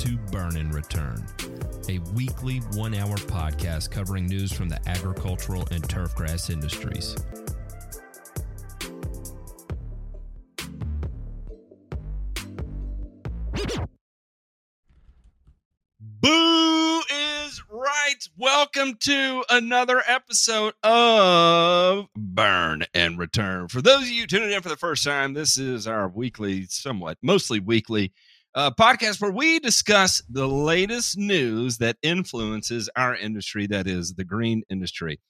To Burn and Return, a weekly one hour podcast covering news from the agricultural and turfgrass industries. Boo is right. Welcome to another episode of Burn and Return. For those of you tuning in for the first time, this is our weekly, somewhat, mostly weekly uh, podcast where we discuss the latest news that influences our industry, that is the green industry.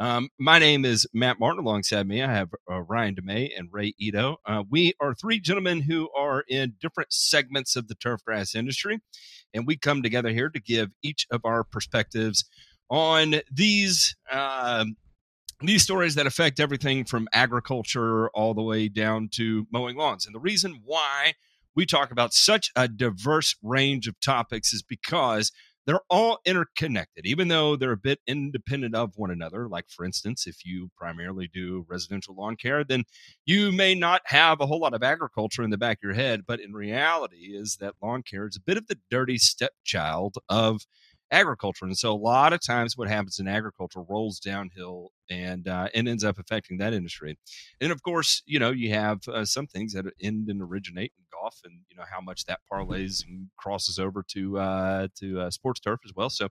Um, my name is Matt Martin. Alongside me, I have uh, Ryan DeMay and Ray Ito. Uh, we are three gentlemen who are in different segments of the turfgrass industry, and we come together here to give each of our perspectives on these um, these stories that affect everything from agriculture all the way down to mowing lawns. And the reason why we talk about such a diverse range of topics is because they're all interconnected, even though they're a bit independent of one another. Like, for instance, if you primarily do residential lawn care, then you may not have a whole lot of agriculture in the back of your head. But in reality, is that lawn care is a bit of the dirty stepchild of agriculture. And so a lot of times what happens in agriculture rolls downhill and uh, and ends up affecting that industry. And of course, you know, you have uh, some things that end and originate in golf and you know how much that parlays and crosses over to uh, to uh, sports turf as well. So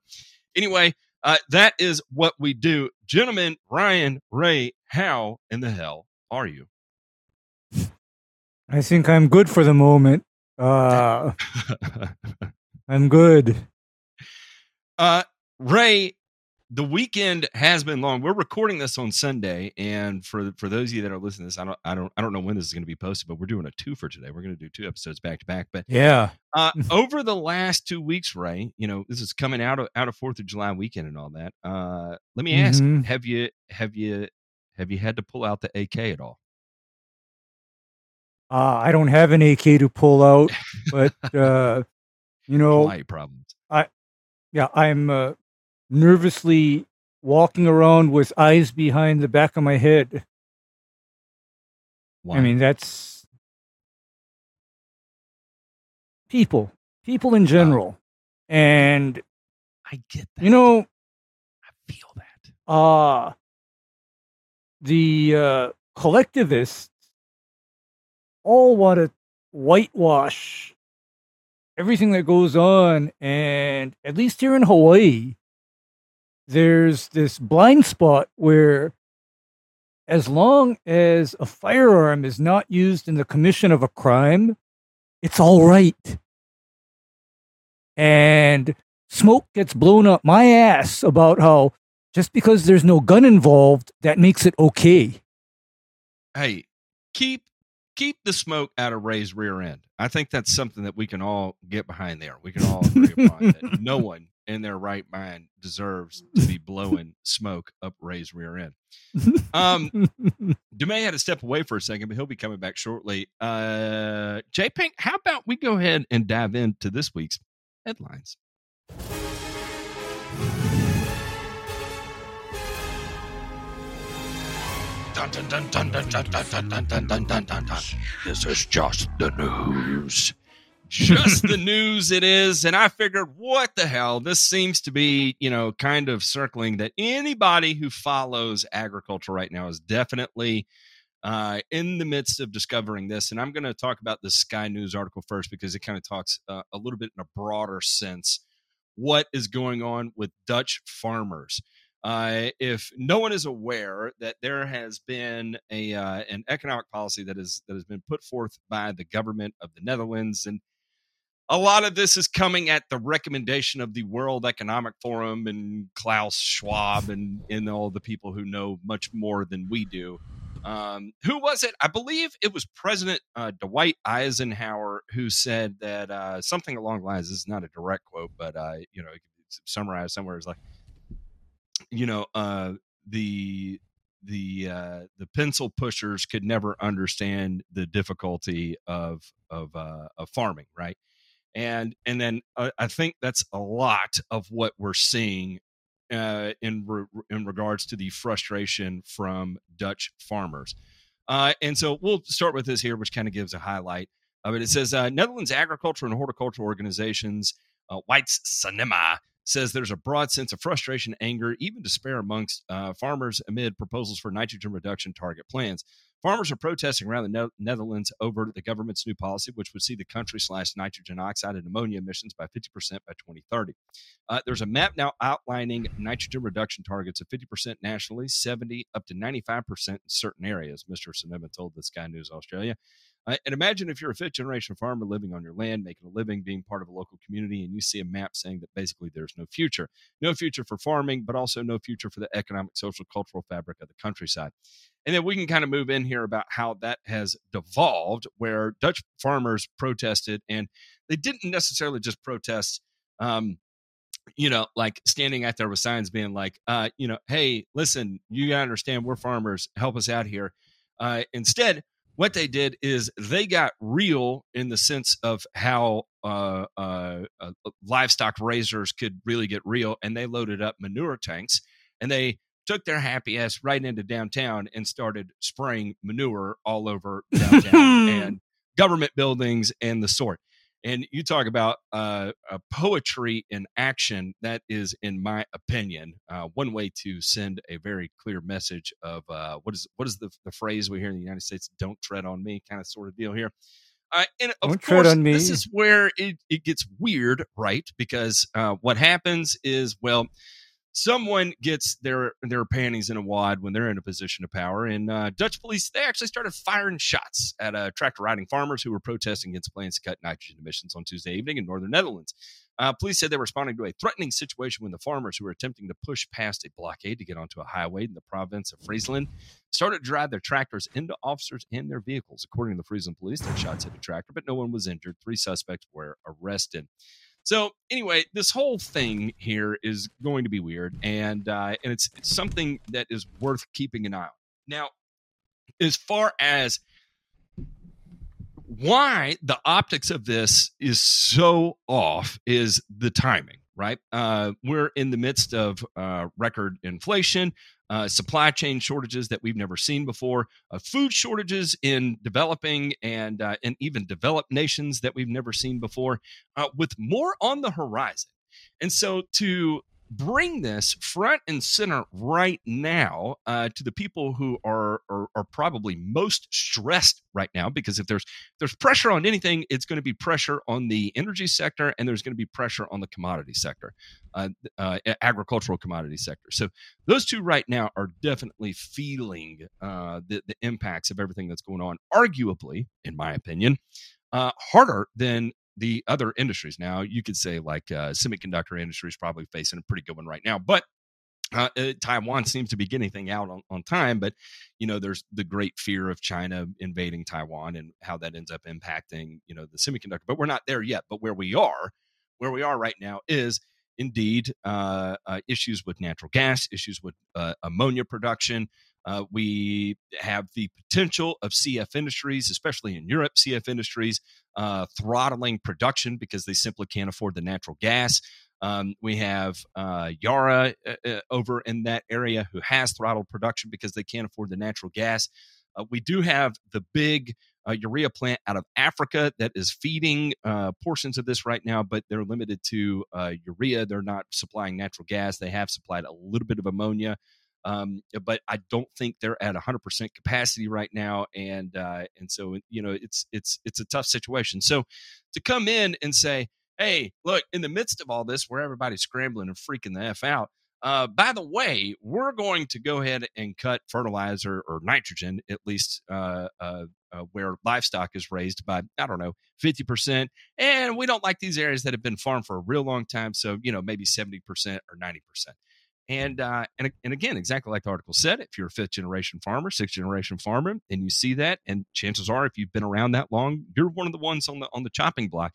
anyway, uh, that is what we do. Gentlemen, Ryan, Ray, how in the hell are you? I think I'm good for the moment. Uh, I'm good. Uh, Ray, the weekend has been long. We're recording this on Sunday, and for for those of you that are listening to this, I don't I don't I don't know when this is going to be posted, but we're doing a two for today. We're going to do two episodes back to back. But Yeah. uh, over the last two weeks, Ray, you know this is coming out of out of Fourth of July weekend and all that. Uh, let me ask: Mhm. Have you have you have you had to pull out the AK at all? Uh, I don't have an AK to pull out, but uh, you know, Quiet problems. Yeah, I'm uh, nervously walking around with eyes behind the back of my head. I mean, that's people, people in general, and I get that. you know, I feel that. uh the uh, collectivists all want to whitewash everything that goes on and at least here in hawaii there's this blind spot where as long as a firearm is not used in the commission of a crime it's all right and smoke gets blown up my ass about how just because there's no gun involved, that makes it okay. hey, keep keep the smoke out of Ray's rear end. I think that's something that we can all get behind there. We can all agree upon that no one in their right mind deserves to be blowing smoke up Ray's rear end. Um, DeMay had to step away for a second, but he'll be coming back shortly. Uh, J Pink, how about we go ahead and dive into this week's headlines? This is just the news. Just the news it is. And I figured, what the hell? This seems to be, you know, kind of circling that anybody who follows agriculture right now is definitely uh, in the midst of discovering this. And I'm going to talk about the Sky News article first because it kind of talks uh, a little bit in a broader sense what is going on with Dutch farmers. Uh, if no one is aware that there has been a uh, an economic policy that is that has been put forth by the government of the Netherlands, and a lot of this is coming at the recommendation of the World Economic Forum and Klaus Schwab and, and all the people who know much more than we do. Um, who was it? I believe it was President uh, Dwight Eisenhower who said that uh, something along the lines. This is not a direct quote, but uh, you know, summarized somewhere is like, you know, uh, the the uh, the pencil pushers could never understand the difficulty of of uh, of farming, right? And and then uh, I think that's a lot of what we're seeing uh, in re- in regards to the frustration from Dutch farmers. Uh, and so we'll start with this here, which kind of gives a highlight of it. It says uh, Netherlands agriculture and horticultural organizations, uh, White's Cinema, says there's a broad sense of frustration, anger, even despair amongst uh, farmers amid proposals for nitrogen reduction target plans. Farmers are protesting around the ne- Netherlands over the government's new policy, which would see the country slash nitrogen oxide and ammonia emissions by 50% by 2030. Uh, there's a map now outlining nitrogen reduction targets of 50% nationally, 70 up to 95% in certain areas. Mr. Sinema told the Sky News Australia. Uh, and imagine if you're a fifth generation farmer living on your land, making a living, being part of a local community, and you see a map saying that basically there's no future. No future for farming, but also no future for the economic, social, cultural fabric of the countryside. And then we can kind of move in here about how that has devolved, where Dutch farmers protested, and they didn't necessarily just protest. Um, you know, like standing out there with signs being like, uh, you know, hey, listen, you gotta understand we're farmers, help us out here. Uh, instead, what they did is they got real in the sense of how uh, uh, uh, livestock raisers could really get real, and they loaded up manure tanks and they took their happy ass right into downtown and started spraying manure all over downtown and government buildings and the sort. And you talk about uh, poetry in action. That is, in my opinion, uh, one way to send a very clear message of uh, what is what is the, the phrase we hear in the United States? "Don't tread on me," kind of sort of deal here. Uh, and of Don't course, tread on me. this is where it, it gets weird, right? Because uh, what happens is, well, someone gets their their panties in a wad when they're in a position of power. And uh, Dutch police they actually started firing shots at uh, tractor riding farmers who were protesting against plans to cut nitrogen emissions on Tuesday evening in northern Netherlands. Uh, police said they were responding to a threatening situation when the farmers who were attempting to push past a blockade to get onto a highway in the province of Friesland started to drive their tractors into officers and their vehicles. According to the Friesland police, their shots hit a tractor, but no one was injured. Three suspects were arrested. So anyway, this whole thing here is going to be weird, and uh, and it's, it's something that is worth keeping an eye on. Now, as far as why the optics of this is so off is the timing, right? Uh, we're in the midst of uh, record inflation, uh, supply chain shortages that we've never seen before, uh, food shortages in developing and uh, and even developed nations that we've never seen before, uh, with more on the horizon. And so to bring this front and center right now uh, to the people who are, are, are probably most stressed right now because if there's there's pressure on anything it's going to be pressure on the energy sector and there's going to be pressure on the commodity sector uh, uh, agricultural commodity sector. So those two right now are definitely feeling uh, the, the impacts of everything that's going on arguably in my opinion uh, harder than the other industries. Now, you could say like uh, semiconductor industry is probably facing a pretty good one right now, but uh, uh, Taiwan seems to be getting thing out on, on time, but you know, there's the great fear of China invading Taiwan and how that ends up impacting you know the semiconductor. But we're not there yet. But where we are, where we are right now is indeed uh, uh, issues with natural gas, issues with uh, ammonia production. Uh, we have the potential of CF Industries, especially in Europe, CF Industries uh, throttling production because they simply can't afford the natural gas. Um, we have uh, Yara uh, over in that area who has throttled production because they can't afford the natural gas. Uh, we do have the big uh, urea plant out of Africa that is feeding uh, portions of this right now, but they're limited to uh, urea. They're not supplying natural gas. They have supplied a little bit of ammonia. Um, but I don't think they're at 100% capacity right now, and uh, and so you know it's it's it's a tough situation. So to come in and say, hey, look, in the midst of all this, where everybody's scrambling and freaking the f out, uh, by the way, we're going to go ahead and cut fertilizer or nitrogen, at least uh, uh, uh, where livestock is raised by I don't know fifty percent, and we don't like these areas that have been farmed for a real long time, so you know maybe seventy percent or ninety percent. And uh, and and again, exactly like the article said, if you're a fifth generation farmer, sixth generation farmer, and you see that, and chances are, if you've been around that long, you're one of the ones on the on the chopping block,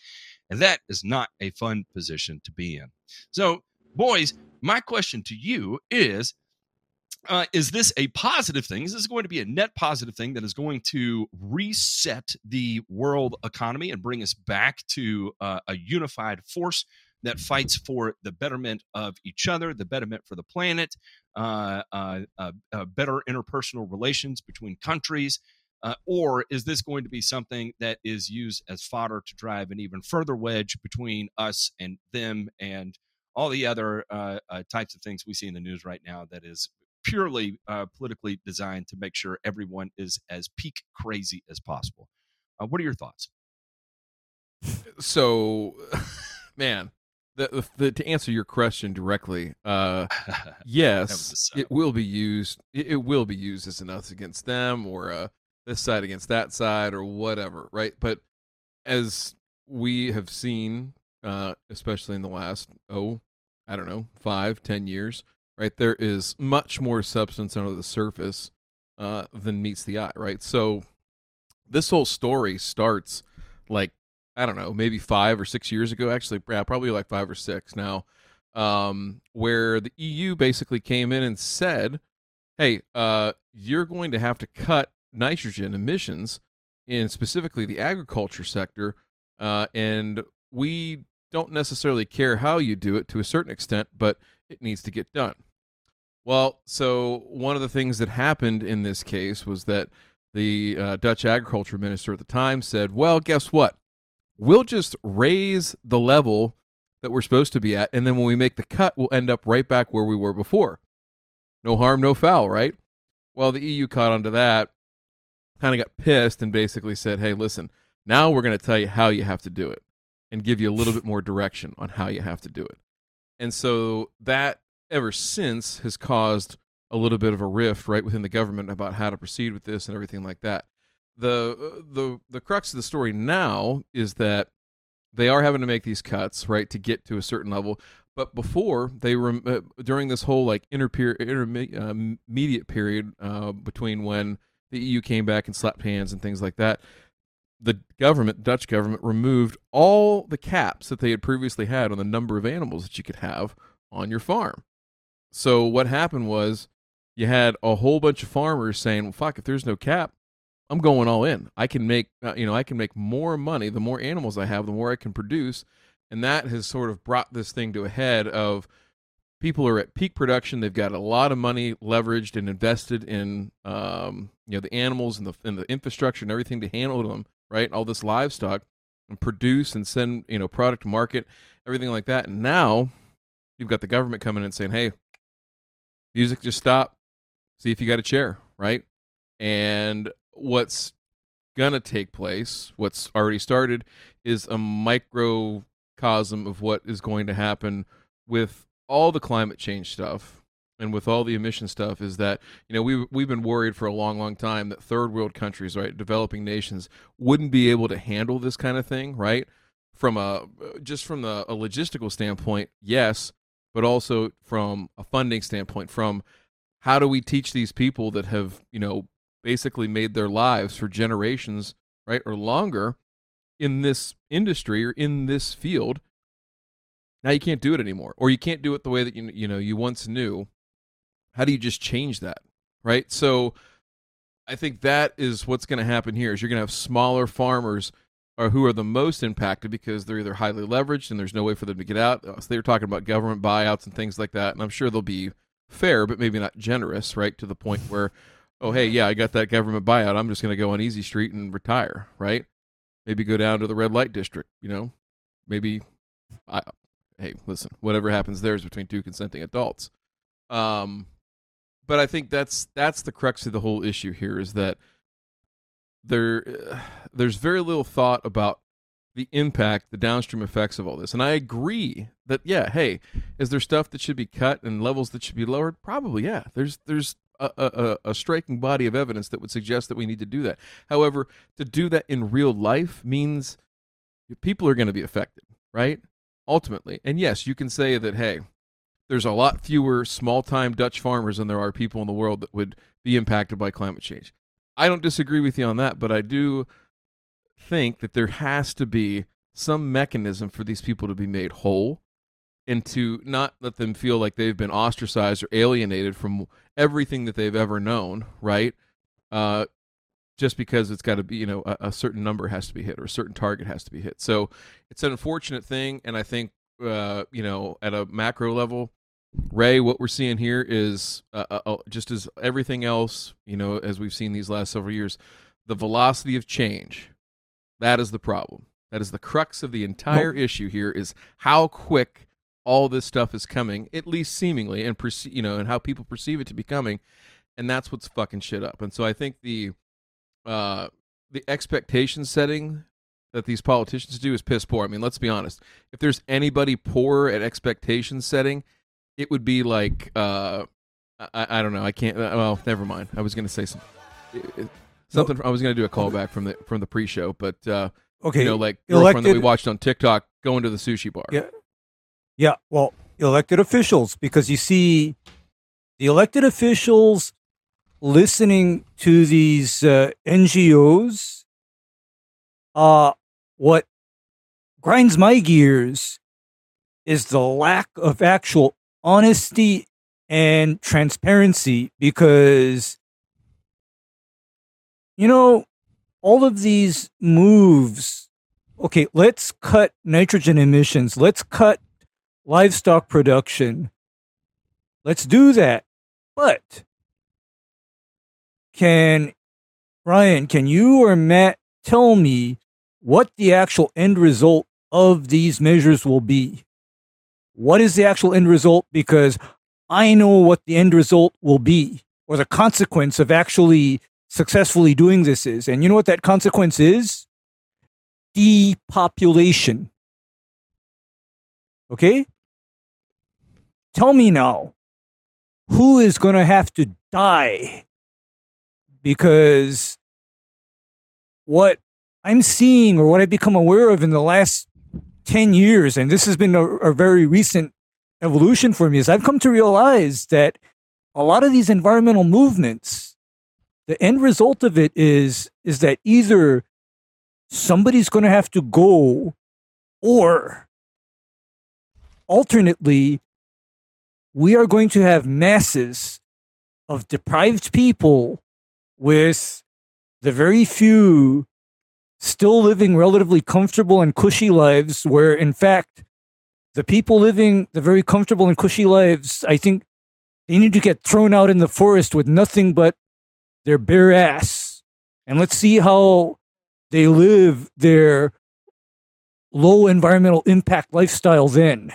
and that is not a fun position to be in. So, boys, my question to you is. Uh, is this a positive thing? Is this going to be a net positive thing that is going to reset the world economy and bring us back to uh, a unified force that fights for the betterment of each other, the betterment for the planet, uh, uh, uh, uh better interpersonal relations between countries? Uh, or is this going to be something that is used as fodder to drive an even further wedge between us and them and all the other uh, types of things we see in the news right now that is purely politically designed to make sure everyone is as peak crazy as possible? what are your thoughts? So, man, the, the, to answer your question directly, uh, yes, it will be used. It, it, will be used as an us against them, or uh, this side against that side, or whatever, right? But as we have seen, uh, especially in the last oh, I don't know, five, ten years, right? There is much more substance under the surface uh, than meets the eye, right? So this whole story starts like I don't know, maybe five or six years ago, actually, yeah, probably like five or six now, um, where the EU basically came in and said, hey, uh, you're going to have to cut nitrogen emissions in specifically the agriculture sector, uh, and we don't necessarily care how you do it to a certain extent, but it needs to get done. Well, so one of the things that happened in this case was that the uh, Dutch agriculture minister at the time said, well, guess what? We'll just raise the level that we're supposed to be at. And then when we make the cut, we'll end up right back where we were before. No harm, no foul, right? Well, the EU caught onto that, kind of got pissed, and basically said, hey, listen, now we're going to tell you how you have to do it and give you a little bit more direction on how you have to do it. And so that ever since has caused a little bit of a rift right within the government about how to proceed with this and everything like that the the the crux of the story now is that they are having to make these cuts right to get to a certain level. But before they were uh, during this whole like intermediate uh, period uh, between when the EU came back and slapped hands and things like that the government Dutch government removed all the caps that they had previously had on the number of animals that you could have on your farm. So what happened was you had a whole bunch of farmers saying well fuck if there's no cap I'm going all in. I can make uh, you know I can make more money the more animals I have, the more I can produce, and that has sort of brought this thing to a head of people are at peak production. They've got a lot of money leveraged and invested in um, you know the animals and the and the infrastructure and everything to handle them. Right, all this livestock and produce and send you know product to market, everything like that. And now you've got the government coming in and saying, "Hey, music, just stop. See if you got a chair." Right, and what's gonna take place, what's already started, is a microcosm of what is going to happen with all the climate change stuff and with all the emission stuff is that you know we we've been worried for a long long time that third world countries right developing nations wouldn't be able to handle this kind of thing right? From a just from the, a logistical standpoint yes but also from a funding standpoint from how do we teach these people that have you know basically made their lives for generations, right, or longer in this industry or in this field. Now you can't do it anymore, or you can't do it the way that you you know you once knew. How do you just change that, right? So, I think that is what's going to happen here. Is you're going to have smaller farmers or who are the most impacted because they're either highly leveraged and there's no way for them to get out. Uh, so they were talking about government buyouts and things like that, and I'm sure they'll be fair, but maybe not generous, right? To the point where oh hey yeah i got that government buyout. I'm just going to go on easy street and retire right? Maybe go down to the red light district you know? Maybe I, hey listen whatever happens there is between two consenting adults. Um but i think that's that's the crux of the whole issue here is that there uh, there's very little thought about the impact the downstream effects of all this. And i agree that yeah hey is there stuff that should be cut and levels that should be lowered? Probably yeah. There's there's a, a, a, striking body of evidence that would suggest that we need to do that. However, to do that in real life means people are going to be affected, right? Ultimately. And yes, you can say that, hey, there's a lot fewer small time Dutch farmers than there are people in the world that would be impacted by climate change. I don't disagree with you on that, but I do think that there has to be some mechanism for these people to be made whole and to not let them feel like they've been ostracized or alienated from everything that they've ever known, right? Uh, just because it's got to be, you know, a, a, certain number has to be hit or a certain target has to be hit. So it's an unfortunate thing, and I think, uh, you know, at a macro level, Ray, what we're seeing here is uh, uh, uh, just as everything else, you know, as we've seen these last several years, the velocity of change. That is the problem. That is the crux of the entire issue here is how quick all this stuff is coming, at least seemingly, and perce- you know, and how people perceive it to be coming, and that's what's fucking shit up. And so I think the uh, the expectation setting that these politicians do is piss poor. I mean, let's be honest. If there's anybody poor at expectation setting, it would be like uh, I, I don't know. I can't. Uh, well, never mind. I was going to say some, something. I was going to do a callback from the from the pre-show, but uh, okay, you know, like girlfriend elected, that we watched on TikTok going to the sushi bar. Yeah, yeah. Well, elected officials, because you see, the elected officials listening to these uh, NGOs. Uh, what grinds my gears is the lack of actual honesty and transparency because you know all of these moves okay let's cut nitrogen emissions let's cut livestock production let's do that but can Ryan can you or Matt tell me what the actual end result of these measures will be what is the actual end result because I know what the end result will be or the consequence of actually successfully doing this is. And you know what that consequence is? Depopulation. Okay? Tell me now, who is going to have to die? Because what I'm seeing or what I've become aware of in the last 10 years, and this has been a, a very recent evolution for me, is I've come to realize that a lot of these environmental movements, the end result of it is is that either somebody's going to have to go or alternately we are going to have masses of deprived people with the very few still living relatively comfortable and cushy lives where in fact the people living the very comfortable and cushy lives i think they need to get thrown out in the forest with nothing but their bare ass. And let's see how they live their low environmental impact lifestyle then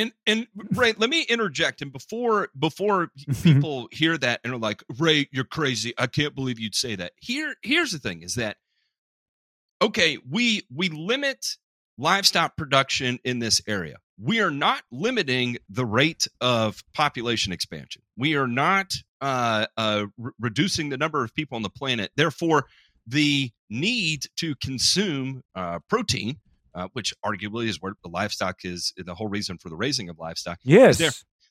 and and Ray, let me interject. And before before people hear that and are like, Ray, you're crazy. I can't believe you'd say that. Here, here's the thing: is that okay, we we limit livestock production in this area. We are not limiting the rate of population expansion. We are not uh, uh, re- reducing the number of people on the planet. Therefore, the need to consume uh, protein, uh, which arguably is where the livestock is the whole reason for the raising of livestock. Yes. There,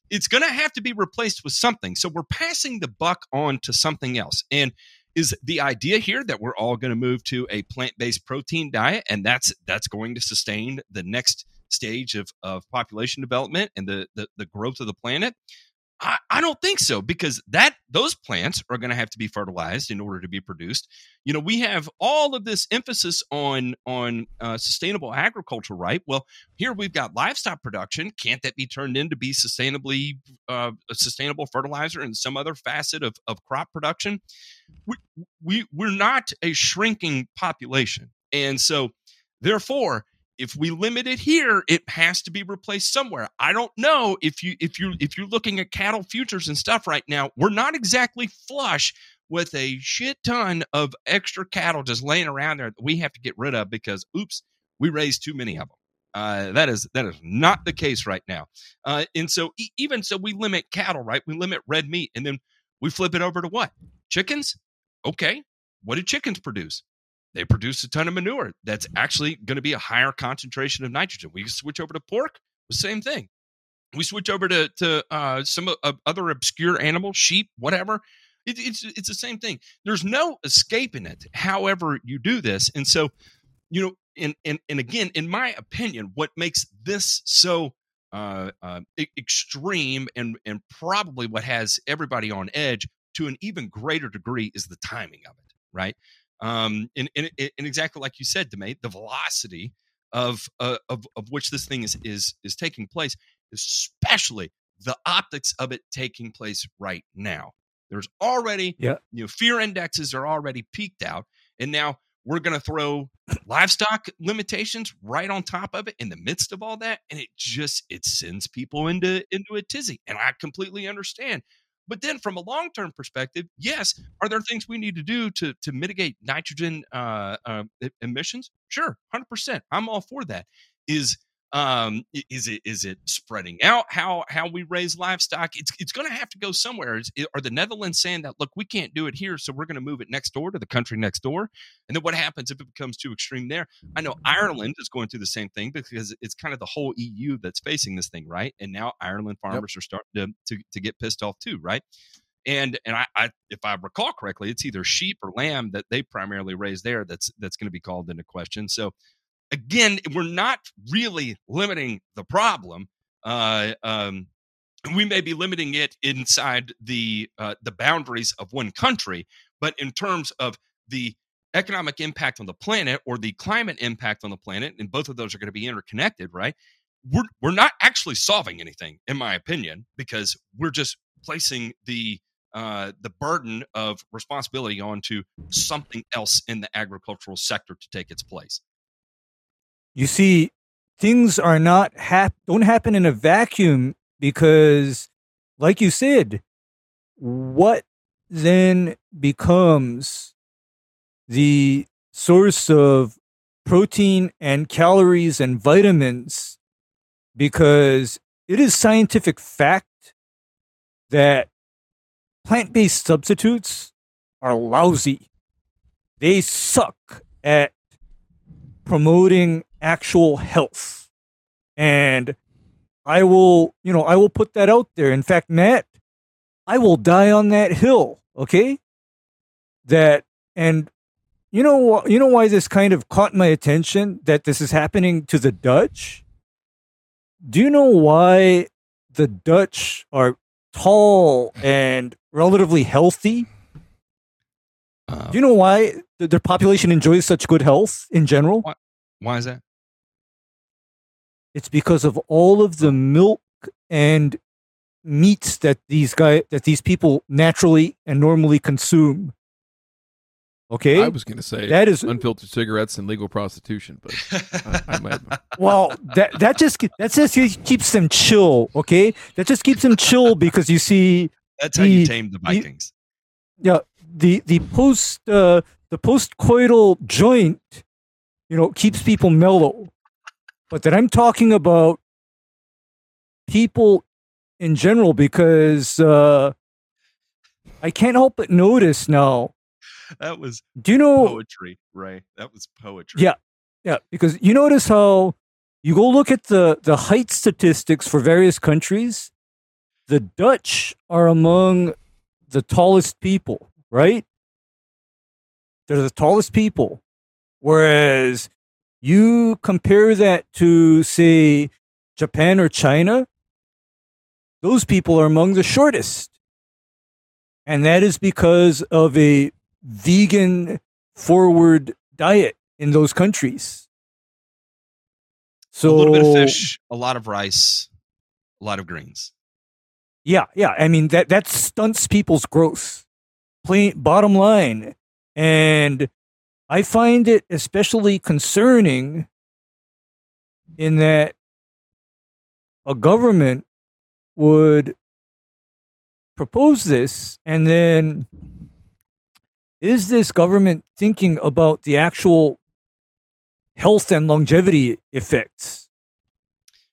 it's going to have to be replaced with something. So we're passing the buck on to something else. And is the idea here that we're all going to move to a plant-based protein diet and that's that's going to sustain the next stage of, of population development and the, the, the growth of the planet I, I don't think so because that those plants are going to have to be fertilized in order to be produced. You know, we have all of this emphasis on on uh, sustainable agriculture, right? Well, here we've got livestock production. Can't that be turned into be sustainably uh, a sustainable fertilizer and some other facet of, of crop production? We, we we're not a shrinking population, and so therefore if we limit it here it has to be replaced somewhere i don't know if you if you if you're looking at cattle futures and stuff right now we're not exactly flush with a shit ton of extra cattle just laying around there that we have to get rid of because oops we raised too many of them uh, that is that is not the case right now uh, and so e- even so we limit cattle right we limit red meat and then we flip it over to what? Chickens? Okay. What do chickens produce? They produce a ton of manure that's actually going to be a higher concentration of nitrogen. We switch over to pork, the same thing. We switch over to to uh, some uh, other obscure animal, sheep, whatever. It, it's it's the same thing. There's no escaping it. However, you do this, and so you know, and and and again, in my opinion, what makes this so uh, uh, extreme and and probably what has everybody on edge to an even greater degree is the timing of it, right? Um, and, and, and exactly like you said, Demay, the velocity of, uh, of of which this thing is is is taking place, especially the optics of it taking place right now. There's already, yeah. you know, fear indexes are already peaked out, and now we're going to throw livestock limitations right on top of it in the midst of all that and it just it sends people into into a tizzy and i completely understand but then from a long term perspective yes are there things we need to do to to mitigate nitrogen uh, uh, emissions? Sure 100% i'm all for that is um is it is it spreading out how how we raise livestock? It's it's going to have to go somewhere. Is, are the netherlands saying that look we can't do it here so we're going to move it next door to the country next door and then what happens if it becomes too extreme there? I know ireland is going through the same thing because it's kind of the whole eu that's facing this thing right? And now ireland farmers yep. are starting to, to to get pissed off too right? And and I, I, if I recall correctly, it's either sheep or lamb that they primarily raise there that's that's going to be called into question. So again, we're not really limiting the problem. Uh, um, we may be limiting it inside the uh, the boundaries of one country, but in terms of the economic impact on the planet or the climate impact on the planet, and both of those are going to be interconnected, right? We're we're not actually solving anything, in my opinion, because we're just placing the uh, the burden of responsibility onto something else in the agricultural sector to take its place. You see, things are not hap- don't happen in a vacuum because, like you said, what then becomes the source of protein and calories and vitamins because it is scientific fact that plant based substitutes are lousy. They suck at promoting actual health. And I will, you know, I will put that out there. In fact, Matt, I will die on that hill, okay? That and you know you know why this kind of caught my attention that this is happening to the Dutch? Do you know why the Dutch are tall and relatively healthy? Uh, Do you know why their population enjoys such good health in general? Why, why is that? It's because of all of the milk and meats that these guy that these people naturally and normally consume. Okay, I was going to say that is unfiltered cigarettes and legal prostitution, but I, I might. Well, that that just that just keeps them chill. Okay, that just keeps them chill because you see that's the, how you tame the Vikings. The, yeah, the the post uh, the post coital joint, you know, keeps people mellow but that I'm talking about people in general because uh, I can't help but notice now. That was do you know poetry, Ray? That was poetry. Yeah, yeah. Because you notice how you go look at the the height statistics for various countries. The Dutch are among the tallest people, right? They're the tallest people, whereas you compare that to, say, Japan or China, those people are among the shortest. And that is because of a vegan forward diet in those countries. So a little bit of fish, a lot of rice, a lot of greens. Yeah, yeah. I mean that that stunts people's growth. Plain bottom line. And I find it especially concerning in that a government would propose this and then is this government thinking about the actual health and longevity effects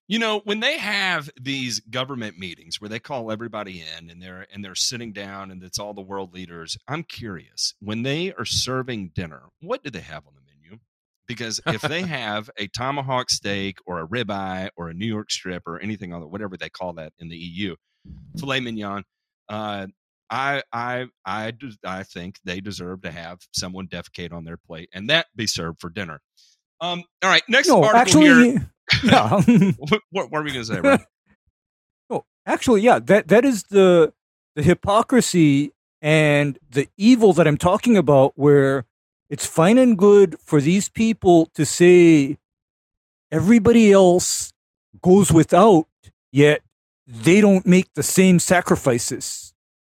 You know, when they have these government meetings where they call everybody in and they're and they're sitting down and it's all the world leaders, I'm curious. When they are serving dinner, what do they have on the menu? Because if they have a tomahawk steak or a ribeye or a New York strip or anything other, whatever they call that in the EU, filet mignon, uh, I I I I think they deserve to have someone defecate on their plate and that be served for dinner. Um, all right, next no, article actually, here. Yeah. what, what, were we going to say? Right? no, oh, actually, yeah. That that is the the hypocrisy and the evil that I'm talking about, where it's fine and good for these people to say everybody else goes without, yet they don't make the same sacrifices.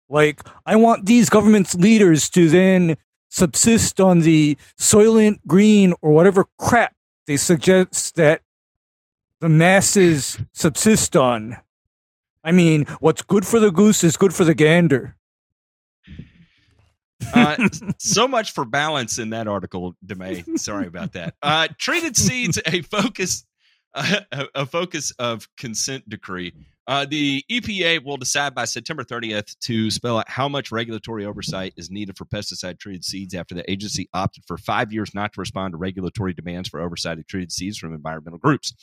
Like, I want these government's leaders to then subsist on the Soylent Green or whatever crap they suggest that the masses subsist on. I mean, what's good for the goose is good for the gander. Uh, so much for balance in that article, Demay. Sorry about that. Uh, treated seeds, a focus, uh, a focus of consent decree. Uh, the EPA will decide by September 30th to spell out how much regulatory oversight is needed for pesticide treated seeds after the agency opted for five years not to respond to regulatory demands for oversight of treated seeds from environmental groups.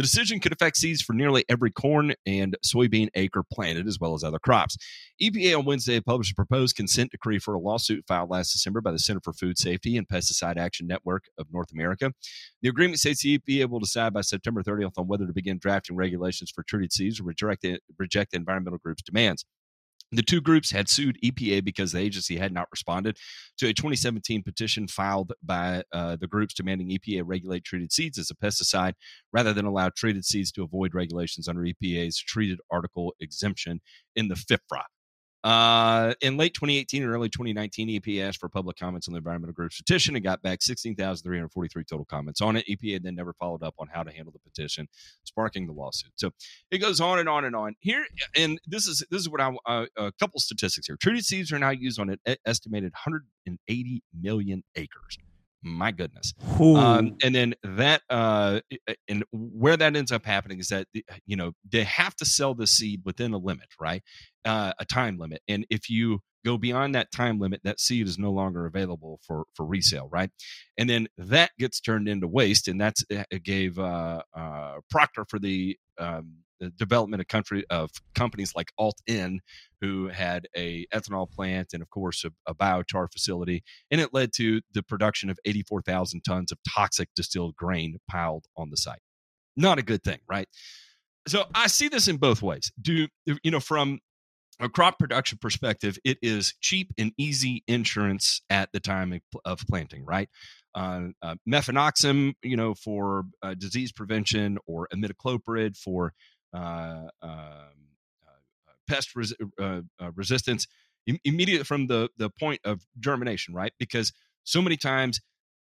The decision could affect seeds for nearly every corn and soybean acre planted, as well as other crops. EPA on Wednesday published a proposed consent decree for a lawsuit filed last December by the Center for Food Safety and Pesticide Action Network of North America. The agreement states the EPA will decide by September 30th on whether to begin drafting regulations for treated seeds or reject reject environmental group's demands. The two groups had sued EPA because the agency had not responded to a 2017 petition filed by uh, the groups demanding EPA regulate treated seeds as a pesticide rather than allow treated seeds to avoid regulations under EPA's treated article exemption in the FIFRA. Uh, in late 2018 and early 2019, EPA asked for public comments on the environmental group's petition and got back 16,343 total comments on it. EPA then never followed up on how to handle the petition, sparking the lawsuit. So it goes on and on and on. Here, and this is this is what I uh, a couple statistics here. Treated seeds are now used on an estimated 180 million acres my goodness um, and then that uh, and where that ends up happening is that you know they have to sell the seed within a limit right uh, a time limit and if you go beyond that time limit that seed is no longer available for for resale right and then that gets turned into waste and that's it gave uh, uh, procter for the um, the development of country of companies like AltEn, who had a ethanol plant and of course a, a biochar facility, and it led to the production of 84,000 tons of toxic distilled grain piled on the site. Not a good thing, right? So I see this in both ways. Do you know from a crop production perspective, it is cheap and easy insurance at the time of planting, right? Uh, uh, you know, for uh, disease prevention, or imidacloprid for uh, um, uh, pest res- uh, resistance Im- immediately from the the point of germination, right? Because so many times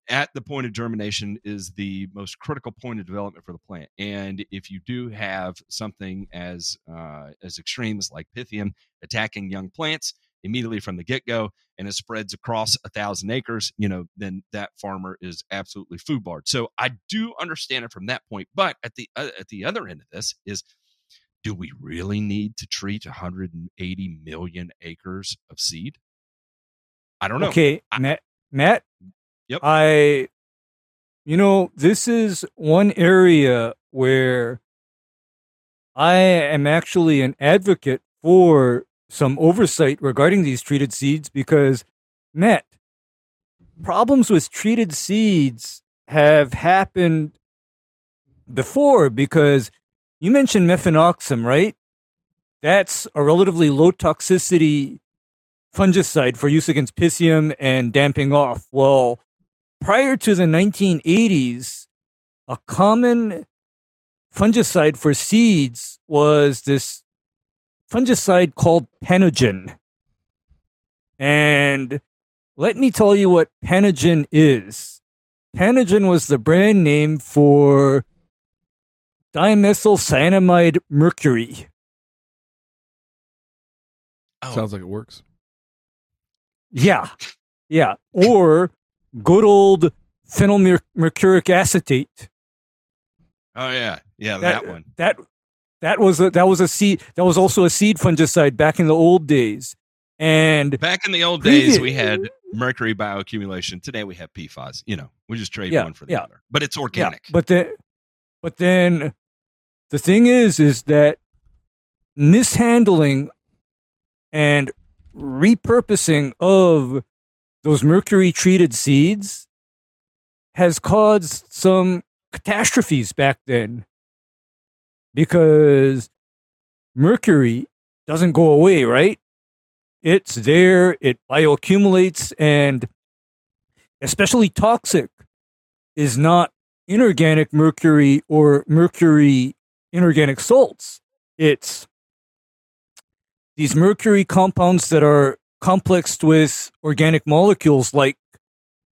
at the point of germination is the most critical point of development for the plant. And if you do have something as uh, as extreme as like Pythium attacking young plants immediately from the get go, and it spreads across a thousand acres, you know, then that farmer is absolutely foodbarred. So I do understand it from that point. But at the uh, at the other end of this is do we really need to treat 180 million acres of seed? I don't know. Okay, I, Matt. Matt. Yep. I, you know, this is one area where I am actually an advocate for some oversight regarding these treated seeds because, Matt, problems with treated seeds have happened before because you mentioned mefenoxam, right? That's a relatively low toxicity fungicide for use against Pythium and damping off. Well, prior to the 1980s, a common fungicide for seeds was this fungicide called Panogen. And let me tell you what Panogen is. Panogen was the brand name for dimethylcyanamide mercury. Oh. Sounds like it works. Yeah. Yeah. Or good old phenylmercuric acetate. Oh yeah, yeah, that, that one. That that was a, that was a seed. That was also a seed fungicide back in the old days. And back in the old days, we had mercury bioaccumulation. Today we have PFAS. You know, we just trade yeah, one for the yeah. other. But it's organic. Yeah, but then, but then, the thing is, is that mishandling and repurposing of those mercury treated seeds has caused some catastrophes back then because mercury doesn't go away, right? It's there, it bioaccumulates, and especially toxic is not inorganic mercury or mercury inorganic salts. It's these mercury compounds that are complexed with organic molecules like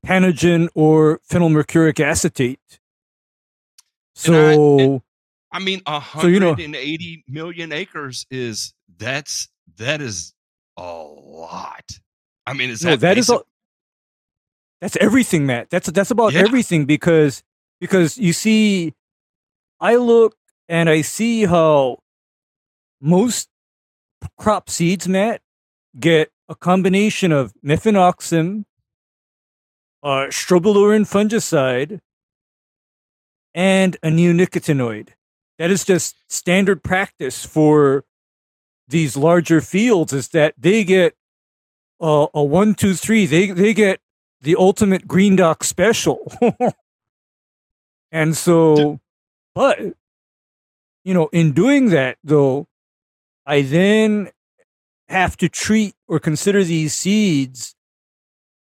Panogen or phenylmercuric acetate. So, I, I, mean, 180 so, you know, million acres is that's that is a lot. I mean, is that that is a, that's everything, Matt. That's that's about yeah. everything because because you see, I look and I see how most crop seeds, Matt, get a combination of mefenoxam, uh, strobilurin fungicide, and a neonicotinoid. That is just standard practice for these larger fields. Is that they get uh, a one, two, three. They they get the ultimate green dock special. and so, but you know, in doing that though, I then have to treat or consider these seeds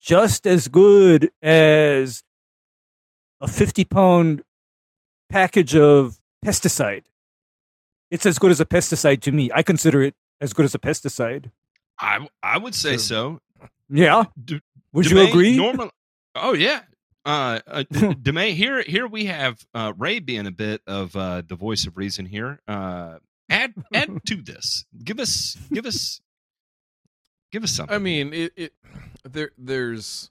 just as good as a 50 pound package of pesticide. It's as good as a pesticide to me. I consider it as good as a pesticide. I I would say so. Yeah. D- would you agree? Normal. Oh yeah. Uh, uh DeMay, here here we have uh, Ray being a bit of uh, the voice of reason here. Uh, add add to this. Give us give us give us something. I mean, it, it there there's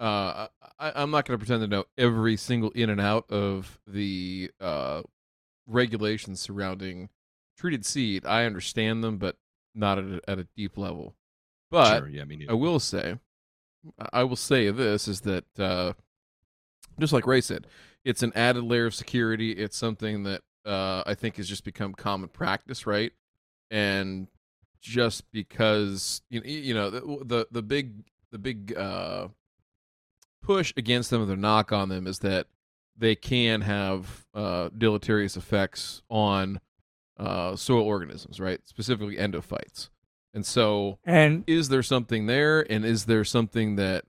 uh I, am not going to pretend to know every single in and out of the uh regulations surrounding treated seed. I understand them, but not at a, at a deep level. But sure, yeah, I will say, I will say this is that uh, just like Ray said, it's an added layer of security. It's something that uh, I think has just become common practice, right? And just because you you know the, the the big the big uh, push against them, the knock on them is that they can have uh, deleterious effects on uh, soil organisms, right? Specifically endophytes. And so, and is there something there, and is there something that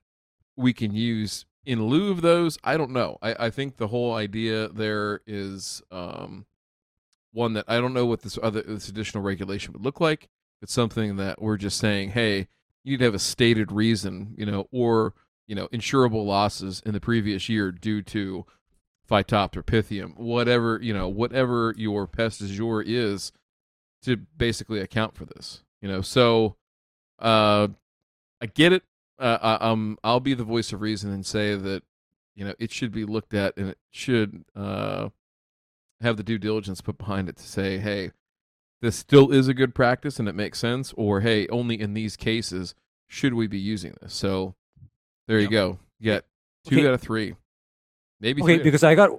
we can use in lieu of those, I don't know. I, I think the whole idea there is um, one that I don't know what this other this additional regulation would look like. It's something that we're just saying, hey, you need to have a stated reason, you know, or you know, insurable losses in the previous year due to Phytophthora pythium, whatever you know, whatever your pest du jour is, to basically account for this. You know, so uh, I get it uh, um, I'll be the voice of reason and say that you know it should be looked at and it should uh, have the due diligence put behind it to say, hey, this still is a good practice and it makes sense, or hey, only in these cases should we be using this. So there you go. You get two okay. out of three, maybe. Okay, three. because I got,